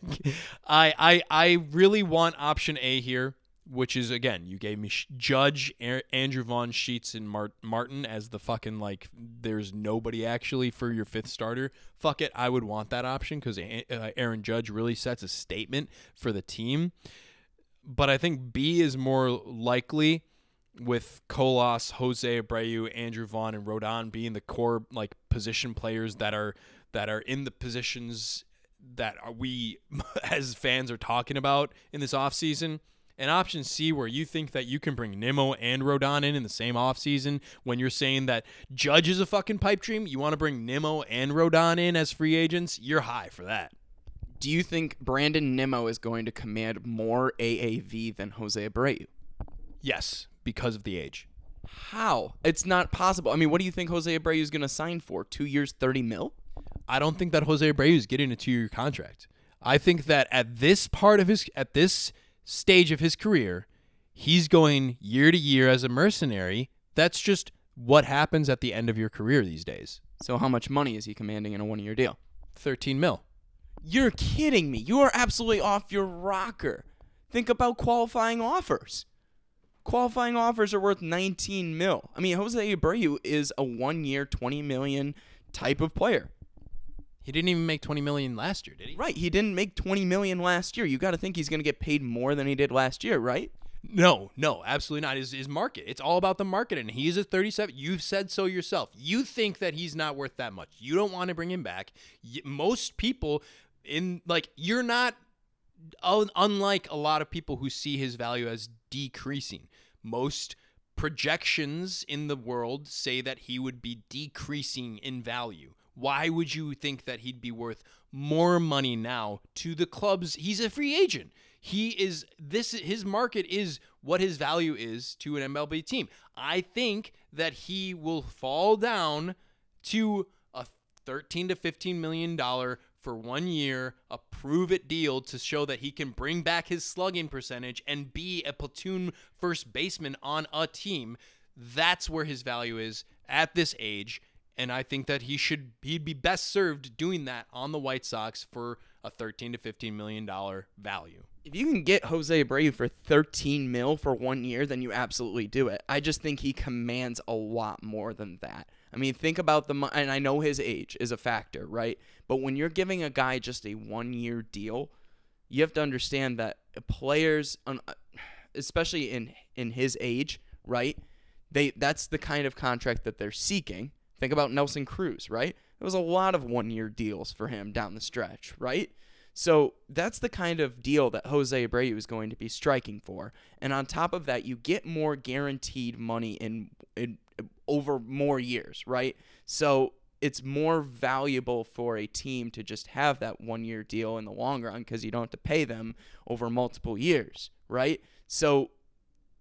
I I I really want option A here, which is again you gave me Judge, Andrew Vaughn, Sheets, and Mart- Martin as the fucking like. There's nobody actually for your fifth starter. Fuck it, I would want that option because uh, Aaron Judge really sets a statement for the team. But I think B is more likely with Colas, Jose Abreu, Andrew Vaughn, and Rodon being the core like position players that are that are in the positions that we as fans are talking about in this offseason. And option C, where you think that you can bring Nimmo and Rodon in in the same offseason, when you're saying that Judge is a fucking pipe dream, you want to bring Nimmo and Rodon in as free agents, you're high for that. Do you think Brandon Nimmo is going to command more AAV than Jose Abreu? Yes, because of the age. How? It's not possible. I mean, what do you think Jose Abreu is going to sign for? Two years, 30 mil? I don't think that Jose Abreu is getting a two year contract. I think that at this part of his, at this stage of his career, he's going year to year as a mercenary. That's just what happens at the end of your career these days. So, how much money is he commanding in a one year deal? 13 mil. You're kidding me. You are absolutely off your rocker. Think about qualifying offers qualifying offers are worth 19 mil. I mean, Jose Abreu is a one year, 20 million type of player. He didn't even make 20 million last year, did he? Right, he didn't make 20 million last year. You got to think he's going to get paid more than he did last year, right? No, no, absolutely not. His, his market. It's all about the market, and he's a 37. You've said so yourself. You think that he's not worth that much. You don't want to bring him back. Most people in like you're not unlike a lot of people who see his value as decreasing. Most projections in the world say that he would be decreasing in value. Why would you think that he'd be worth more money now to the clubs? He's a free agent. He is this his market is what his value is to an MLB team. I think that he will fall down to a 13 to 15 million dollar for one year, a prove it deal to show that he can bring back his slugging percentage and be a platoon first baseman on a team. That's where his value is at this age. And I think that he should he'd be best served doing that on the White Sox for a 13 to 15 million dollar value. If you can get Jose Abreu for 13 mil for one year, then you absolutely do it. I just think he commands a lot more than that. I mean, think about the and I know his age is a factor, right? But when you're giving a guy just a one-year deal, you have to understand that players, especially in in his age, right? They that's the kind of contract that they're seeking. Think about Nelson Cruz, right? It was a lot of one-year deals for him down the stretch, right? So that's the kind of deal that Jose Abreu is going to be striking for. And on top of that, you get more guaranteed money in, in over more years, right? So it's more valuable for a team to just have that one year deal in the long run because you don't have to pay them over multiple years, right? So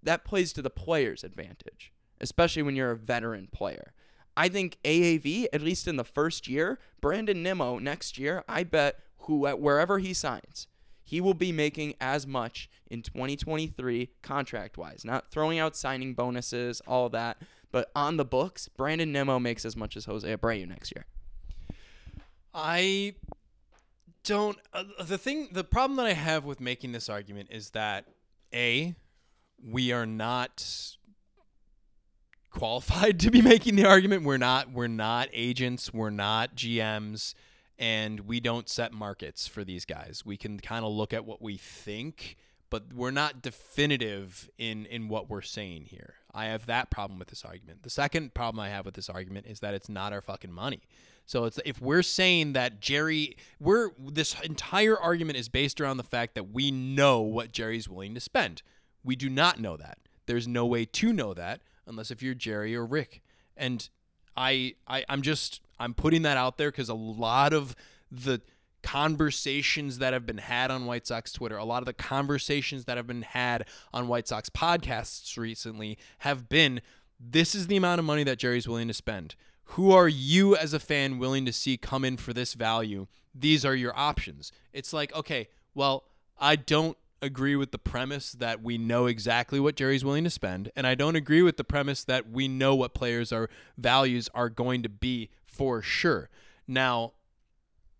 that plays to the player's advantage, especially when you're a veteran player. I think AAV, at least in the first year, Brandon Nimmo next year, I bet who wherever he signs, he will be making as much in 2023 contract wise. Not throwing out signing bonuses, all that, but on the books, Brandon Nimmo makes as much as Jose Abreu next year. I don't. Uh, the thing, the problem that I have with making this argument is that a we are not qualified to be making the argument. We're not. We're not agents. We're not GMs and we don't set markets for these guys. We can kind of look at what we think, but we're not definitive in in what we're saying here. I have that problem with this argument. The second problem I have with this argument is that it's not our fucking money. So it's if we're saying that Jerry, we're this entire argument is based around the fact that we know what Jerry's willing to spend. We do not know that. There's no way to know that unless if you're Jerry or Rick. And I, I I'm just I'm putting that out there because a lot of the conversations that have been had on White Sox Twitter, a lot of the conversations that have been had on White Sox podcasts recently have been this is the amount of money that Jerry's willing to spend. Who are you as a fan willing to see come in for this value? These are your options. It's like, okay, well, I don't agree with the premise that we know exactly what Jerry's willing to spend, and I don't agree with the premise that we know what players are values are going to be for sure. Now,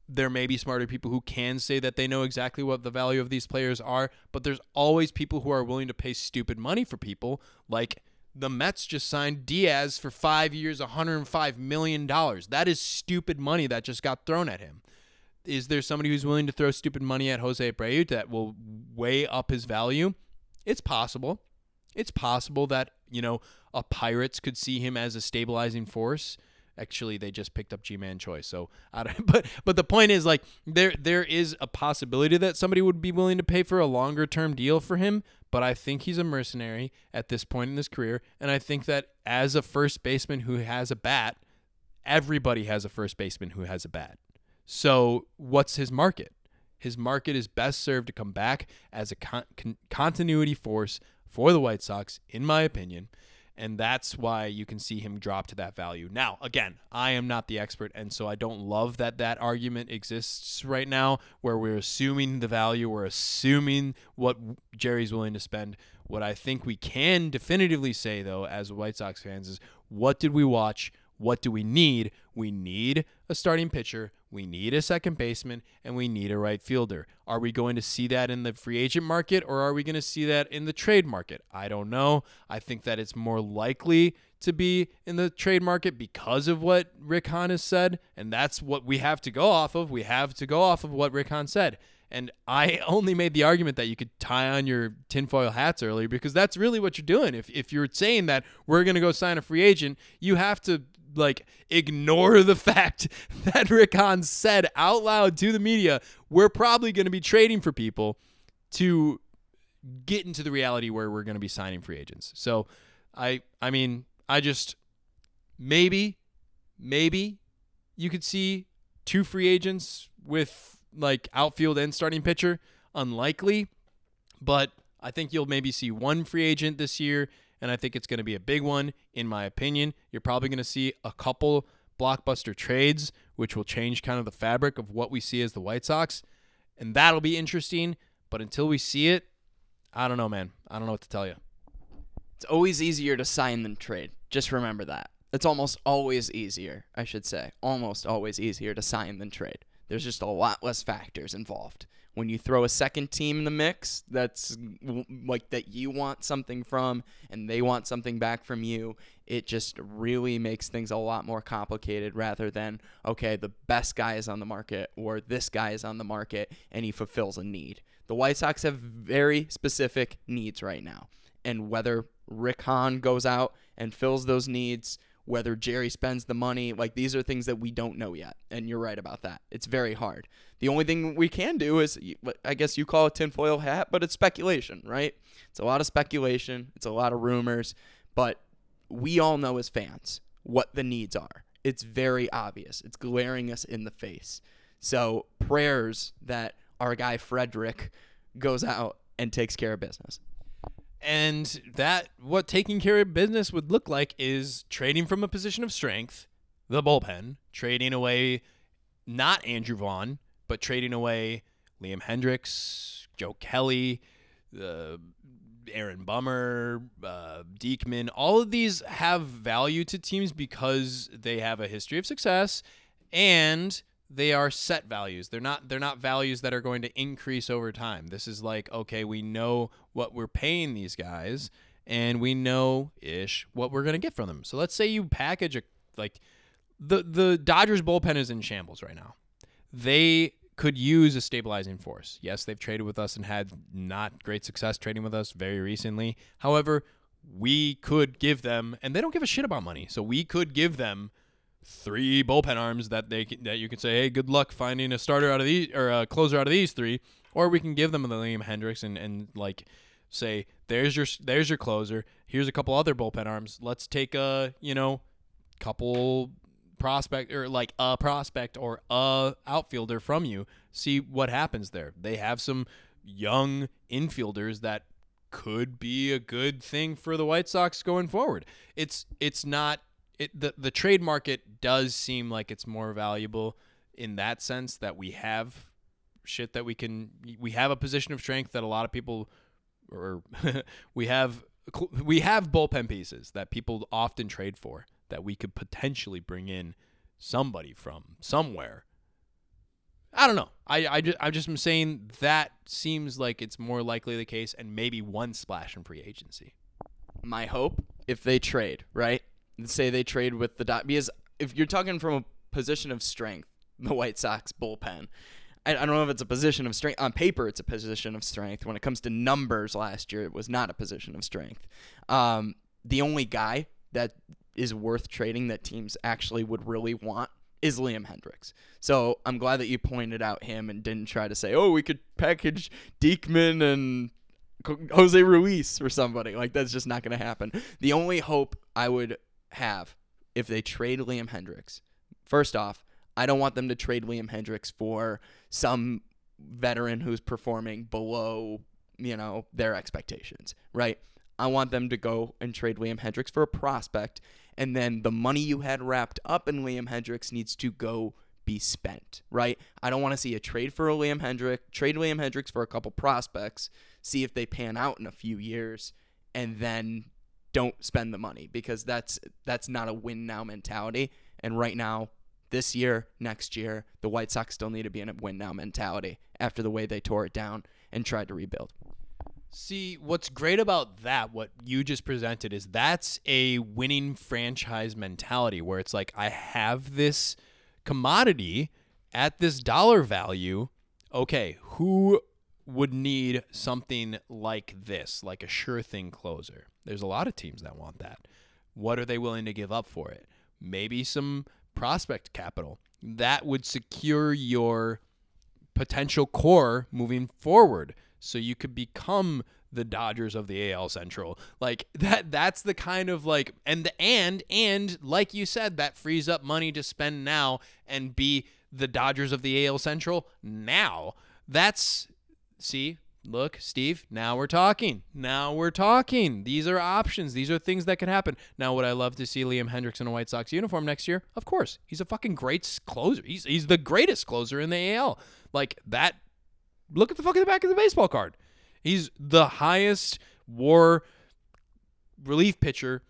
there may be smarter people who can say that they know exactly what the value of these players are, but there's always people who are willing to pay stupid money for people. Like the Mets just signed Diaz for five years, $105 million. That is stupid money that just got thrown at him is there somebody who's willing to throw stupid money at Jose Abreu that will weigh up his value? It's possible. It's possible that, you know, a Pirates could see him as a stabilizing force. Actually, they just picked up Ji-Man Choi. So, I don't, but but the point is like there there is a possibility that somebody would be willing to pay for a longer term deal for him, but I think he's a mercenary at this point in his career, and I think that as a first baseman who has a bat, everybody has a first baseman who has a bat. So, what's his market? His market is best served to come back as a con- con- continuity force for the White Sox, in my opinion. And that's why you can see him drop to that value. Now, again, I am not the expert, and so I don't love that that argument exists right now where we're assuming the value, we're assuming what Jerry's willing to spend. What I think we can definitively say, though, as White Sox fans, is what did we watch? What do we need? We need a starting pitcher, we need a second baseman, and we need a right fielder. Are we going to see that in the free agent market or are we going to see that in the trade market? I don't know. I think that it's more likely to be in the trade market because of what Rick Hahn has said, and that's what we have to go off of. We have to go off of what Rick Hahn said. And I only made the argument that you could tie on your tinfoil hats earlier because that's really what you're doing. If, if you're saying that we're going to go sign a free agent, you have to like ignore the fact that Rick Hahn said out loud to the media, we're probably going to be trading for people to get into the reality where we're going to be signing free agents. So I I mean, I just maybe maybe you could see two free agents with like outfield and starting pitcher, unlikely, but I think you'll maybe see one free agent this year and I think it's going to be a big one, in my opinion. You're probably going to see a couple blockbuster trades, which will change kind of the fabric of what we see as the White Sox. And that'll be interesting. But until we see it, I don't know, man. I don't know what to tell you. It's always easier to sign than trade. Just remember that. It's almost always easier, I should say. Almost always easier to sign than trade. There's just a lot less factors involved. When you throw a second team in the mix that's like that you want something from and they want something back from you, it just really makes things a lot more complicated rather than, okay, the best guy is on the market or this guy is on the market and he fulfills a need. The White Sox have very specific needs right now. And whether Rick Hahn goes out and fills those needs, whether Jerry spends the money, like these are things that we don't know yet. And you're right about that. It's very hard. The only thing we can do is, I guess you call it tinfoil hat, but it's speculation, right? It's a lot of speculation, it's a lot of rumors, but we all know as fans what the needs are. It's very obvious, it's glaring us in the face. So, prayers that our guy Frederick goes out and takes care of business. And that what taking care of business would look like is trading from a position of strength, the bullpen, trading away not Andrew Vaughn, but trading away Liam Hendriks, Joe Kelly, uh, Aaron Bummer, uh. All of these have value to teams because they have a history of success and they are set values. They're not they're not values that are going to increase over time. This is like, okay, we know what we're paying these guys and we know ish what we're going to get from them. So let's say you package a like the the Dodgers bullpen is in shambles right now. They could use a stabilizing force. Yes, they've traded with us and had not great success trading with us very recently. However, we could give them and they don't give a shit about money. So we could give them three bullpen arms that they that you can say, hey, good luck finding a starter out of these or a closer out of these three, or we can give them the Liam Hendriks and and like say, there's your there's your closer. Here's a couple other bullpen arms. Let's take a you know couple prospect or like a prospect or a outfielder from you. See what happens there. They have some young infielders that could be a good thing for the White Sox going forward. It's it's not it the the trade market does seem like it's more valuable in that sense that we have shit that we can we have a position of strength that a lot of people or we have we have bullpen pieces that people often trade for that we could potentially bring in somebody from somewhere. I don't know. I I just I just am saying that seems like it's more likely the case, and maybe one splash in free agency. My hope, if they trade, right? Say they trade with the dot because if you're talking from a position of strength, the White Sox bullpen. I, don't know if it's a position of strength. On paper, it's a position of strength. When it comes to numbers last year, it was not a position of strength. Um, the only guy that is worth trading that teams actually would really want is Liam Hendriks. So I'm glad that you pointed out him and didn't try to say, oh, we could package Diekman and Jose Ruiz or somebody. Like, that's just not going to happen. The only hope I would have if they trade Liam Hendriks. First off, I don't want them to trade Liam Hendriks for some veteran who's performing below, you know, their expectations, right? I want them to go and trade Liam Hendriks for a prospect, and then the money you had wrapped up in Liam Hendriks needs to go be spent, right? I don't want to see a trade for a Liam Hendriks, trade Liam Hendriks for a couple prospects, see if they pan out in a few years, and then don't spend the money because that's that's not a win now mentality. And right now, this year, next year, the White Sox still need to be in a win now mentality after the way they tore it down and tried to rebuild. See, what's great about that, what you just presented, is that's a winning franchise mentality where it's like, I have this commodity at this dollar value. Okay, who would need something like this, like a sure thing closer. There's a lot of teams that want that. What are they willing to give up for it? Maybe some prospect capital that would secure your potential core moving forward so you could become the Dodgers of the AL Central. Like that that's the kind of like and the and and like you said that frees up money to spend now and be the Dodgers of the AL Central now. That's see, look, Steve, now we're talking. Now we're talking. These are options. These are things that could happen. Now, would I love to see Liam Hendriks in a White Sox uniform next year? Of course. He's a fucking great closer. He's he's the greatest closer in the AL. Like that. Look at the fucking back of the baseball card. He's the highest WAR relief pitcher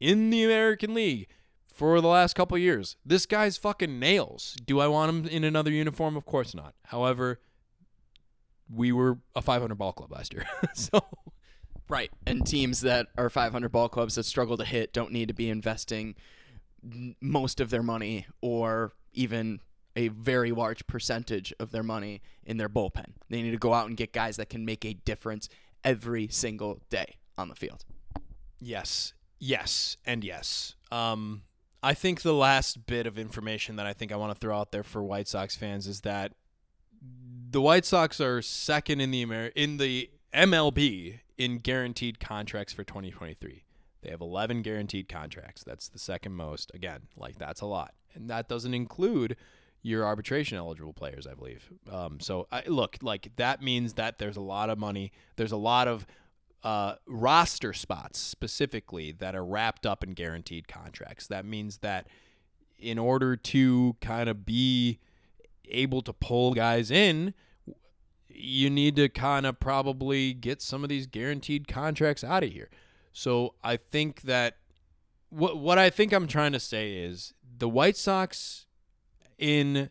in the American League for the last couple years. This guy's fucking nails. Do I want him in another uniform? Of course not. However, we were a 500 ball club last year. so Right. And teams that are 500 ball clubs that struggle to hit don't need to be investing most of their money or even a very large percentage of their money in their bullpen. They need to go out and get guys that can make a difference every single day on the field. Yes, yes, and yes. Um, I think the last bit of information that I think I want to throw out there for White Sox fans is that the White Sox are second in the Amer- in the MLB in guaranteed contracts for 2023. They have 11 guaranteed contracts. That's the second most. Again, like that's a lot, and that doesn't include your arbitration eligible players, I believe. Um, so I, look, like that means that there's a lot of money. There's a lot of uh, roster spots specifically that are wrapped up in guaranteed contracts. That means that in order to kind of be able to pull guys in, you need to kind of probably get some of these guaranteed contracts out of here. So I think that what what I think I'm trying to say is the White Sox in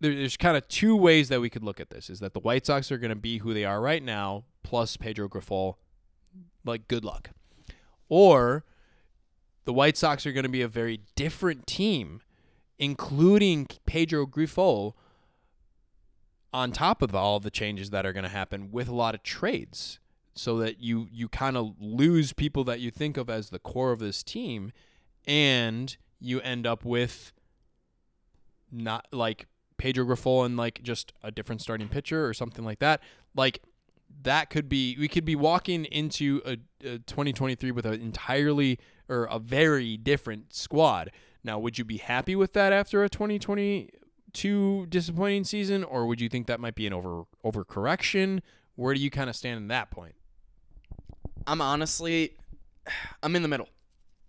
there, there's kind of two ways that we could look at this is that the White Sox are going to be who they are right now plus Pedro Grifol like good luck. Or the White Sox are going to be a very different team including Pedro Grifol on top of all the changes that are going to happen with a lot of trades so that you you kind of lose people that you think of as the core of this team and you end up with not like Pedro Grifol and like just a different starting pitcher or something like that. Like that could be we could be walking into a, a 2023 with an entirely or a very different squad now would you be happy with that after a 2022 disappointing season or would you think that might be an over overcorrection where do you kind of stand in that point I'm honestly, I'm in the middle.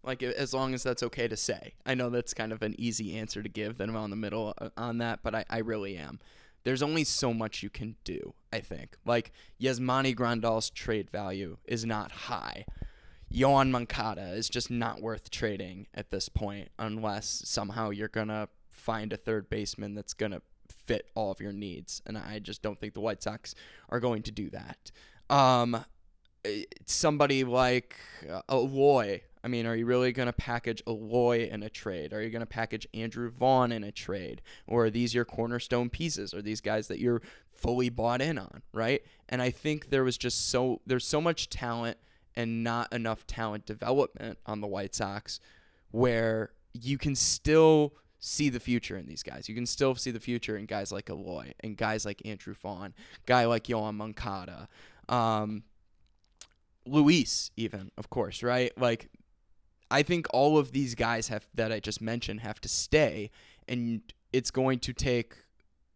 Like as long as that's okay to say. I know that's kind of an easy answer to give that I'm on the middle uh, on that, but I, I really am. There's only so much you can do, I think. Like Yasmani Grandal's trade value is not high. Yoan Moncada is just not worth trading at this point unless somehow you're going to find a third baseman that's going to fit all of your needs. And I just don't think the White Sox are going to do that. Um, somebody like uh, Eloy. I mean, are you really going to package Eloy in a trade? Are you going to package Andrew Vaughn in a trade? Or are these your cornerstone pieces? Are these guys that you're fully bought in on, right? And I think there was just so there's so much talent and not enough talent development on the White Sox where you can still see the future in these guys. You can still see the future in guys like Eloy and guys like Andrew Vaughn, guy like Yoan Moncada. Um, Luis, even of course, right? Like, I think all of these guys have that I just mentioned have to stay, and it's going to take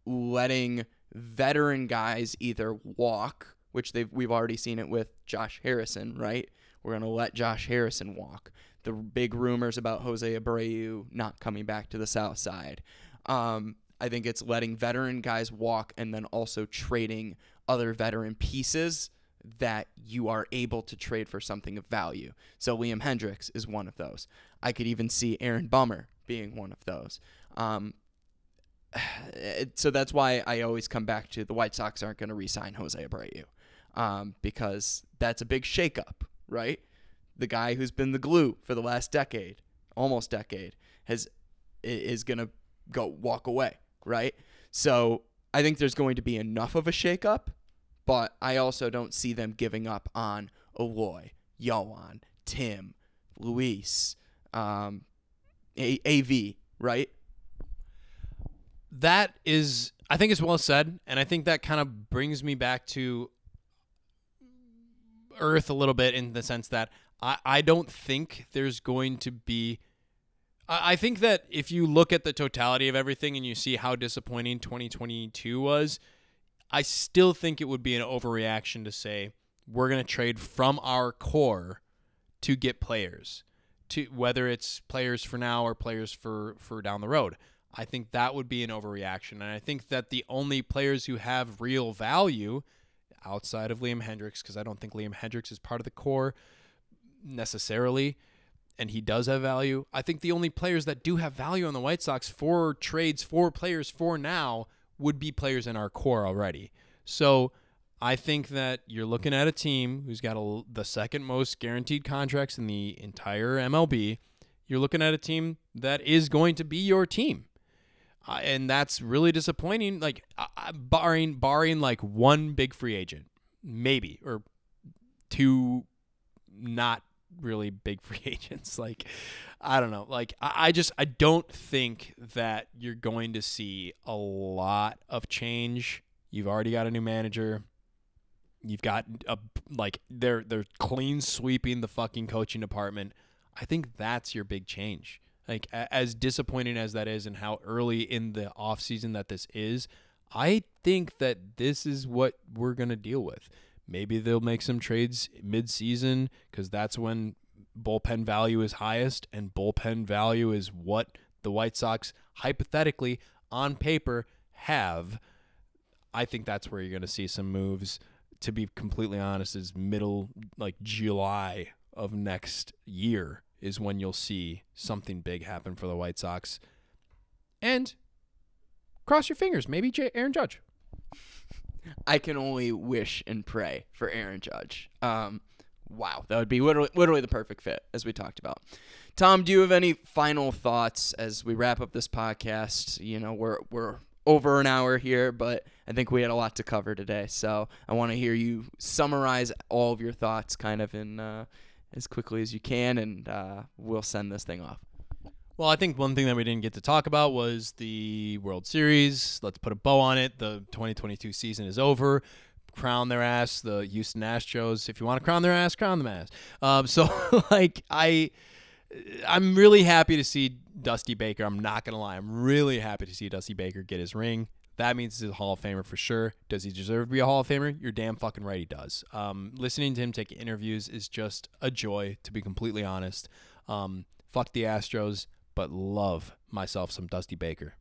letting veteran guys either walk, which they've we've already seen it with Josh Harrison, right? We're gonna let Josh Harrison walk. The big rumors about Jose Abreu not coming back to the South Side. Um, I think it's letting veteran guys walk and then also trading other veteran pieces that you are able to trade for something of value. So Liam Hendriks is one of those. I could even see Aaron Bummer being one of those. Um, so that's why I always come back to the White Sox aren't going to re-sign Jose Abreu um, because that's a big shakeup, right? The guy who's been the glue for the last decade, almost decade, has is going to go walk away, right? So I think there's going to be enough of a shakeup but I also don't see them giving up on Eloy, Yoan, Tim, Luis, um, A- AV, right? That is, I think it's well said. And I think that kind of brings me back to Earth a little bit in the sense that I, I don't think there's going to be. I I think that if you look at the totality of everything and you see how disappointing 2022 was, I still think it would be an overreaction to say we're going to trade from our core to get players, to whether it's players for now or players for for down the road. I think that would be an overreaction, and I think that the only players who have real value outside of Liam Hendriks, because I don't think Liam Hendriks is part of the core necessarily, and he does have value. I think the only players that do have value on the White Sox for trades for players for now would be players in our core already. So I think that you're looking at a team who's got a, the second most guaranteed contracts in the entire MLB. You're looking at a team that is going to be your team. Uh, and that's really disappointing. Like uh, barring barring like one big free agent, maybe or two, not really big free agents. Like I don't know. Like I, I just I don't think that you're going to see a lot of change. You've already got a new manager. You've got a like they're they're clean sweeping the fucking coaching department. I think that's your big change. Like as disappointing as that is and how early in the offseason that this is, I think that this is what we're going to deal with. Maybe they'll make some trades mid-season cuz that's when bullpen value is highest and bullpen value is what the White Sox hypothetically on paper have. I think that's where you're going to see some moves. To be completely honest, is middle like July of next year is when you'll see something big happen for the White Sox. And cross your fingers, maybe J- Aaron Judge. I can only wish and pray for Aaron Judge. Um, wow, that would be literally, literally the perfect fit, as we talked about. Tom, do you have any final thoughts as we wrap up this podcast? You know, we're we're over an hour here, but I think we had a lot to cover today. So I want to hear you summarize all of your thoughts, kind of in uh, as quickly as you can, and uh, we'll send this thing off. Well, I think one thing that we didn't get to talk about was the World Series. Let's put a bow on it. The 2022 season is over. Crown their ass, the Houston Astros. If you want to crown their ass, crown them ass. Um, so, like, I, I'm really happy to see Dusty Baker. I'm not gonna lie. I'm really happy to see Dusty Baker get his ring. That means he's a Hall of Famer for sure. Does he deserve to be a Hall of Famer? You're damn fucking right he does. Um, listening to him take interviews is just a joy, to be completely honest. Um, fuck the Astros, but love myself some Dusty Baker.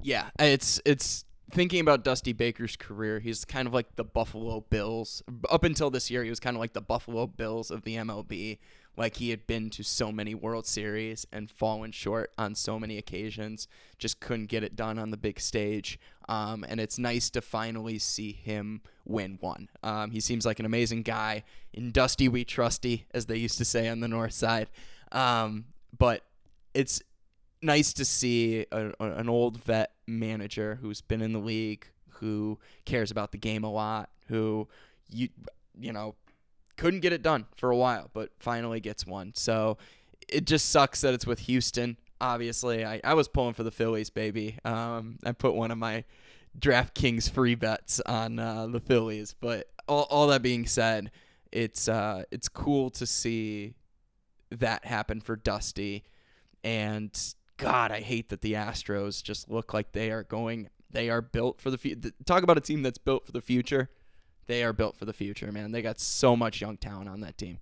Yeah, it's it's thinking about Dusty Baker's career. He's kind of like the Buffalo Bills. Up until this year, he was kind of like the Buffalo Bills of the MLB. Like he had been to so many World Series and fallen short on so many occasions, just couldn't get it done on the big stage. Um, and it's nice to finally see him win one. Um, he seems like an amazing guy. In Dusty, we trusty, as they used to say on the North Side. Um, but it's nice to see a, a, an old vet manager who's been in the league, who cares about the game a lot, who you you know couldn't get it done for a while, but finally gets one. So it just sucks that it's with Houston. Obviously, I, I was pulling for the Phillies, baby. Um, I put one of my DraftKings free bets on uh, the Phillies. But all, all that being said, it's uh, it's cool to see that happen for Dusty. And God, I hate that the Astros just look like they are going. They are built for the future. Talk about a team that's built for the future they are built for the future, man. They got so much young talent on that team.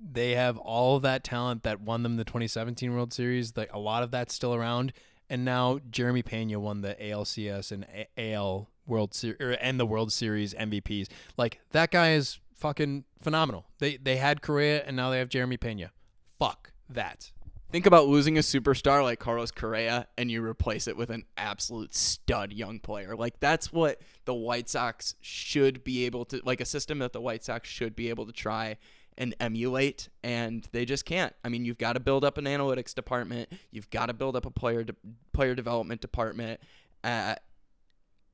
They have all of that talent that won them the 2017 World Series. Like a lot of that's still around, and now Jeremy Pena won the ALCS and AL World Series and the World Series MVPs. Like that guy is fucking phenomenal. They they had Correa and now they have Jeremy Pena. Fuck that. Think about losing a superstar like Carlos Correa and you replace it with an absolute stud young player. Like that's what the White Sox should be able to like a system that the White Sox should be able to try and emulate and they just can't. I mean, you've got to build up an analytics department, you've got to build up a player de- player development department. Uh,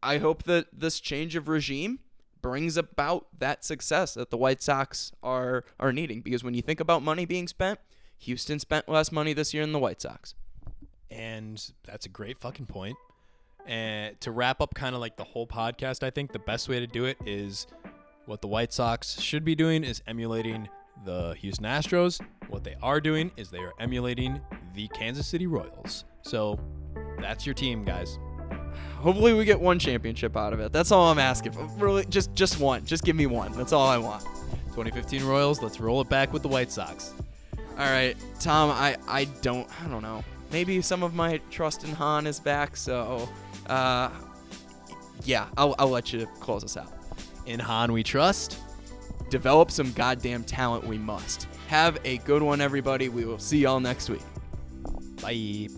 I hope that this change of regime brings about that success that the White Sox are are needing because when you think about money being spent, Houston spent less money this year than the White Sox. And that's a great fucking point. And to wrap up kind of like the whole podcast, I think the best way to do it is what the White Sox should be doing is emulating the Houston Astros. What they are doing is they are emulating the Kansas City Royals. So that's your team, guys. Hopefully, we get one championship out of it. That's all I'm asking. For. Really, just just one. Just give me one. That's all I want. 2015 Royals. Let's roll it back with the White Sox. All right, Tom. I I don't I don't know. Maybe some of my trust in Hahn is back. So, uh, yeah, I'll I'll let you close us out. In Hahn, we trust. Develop some goddamn talent. We must. Have a good one, everybody. We will see y'all next week. Bye.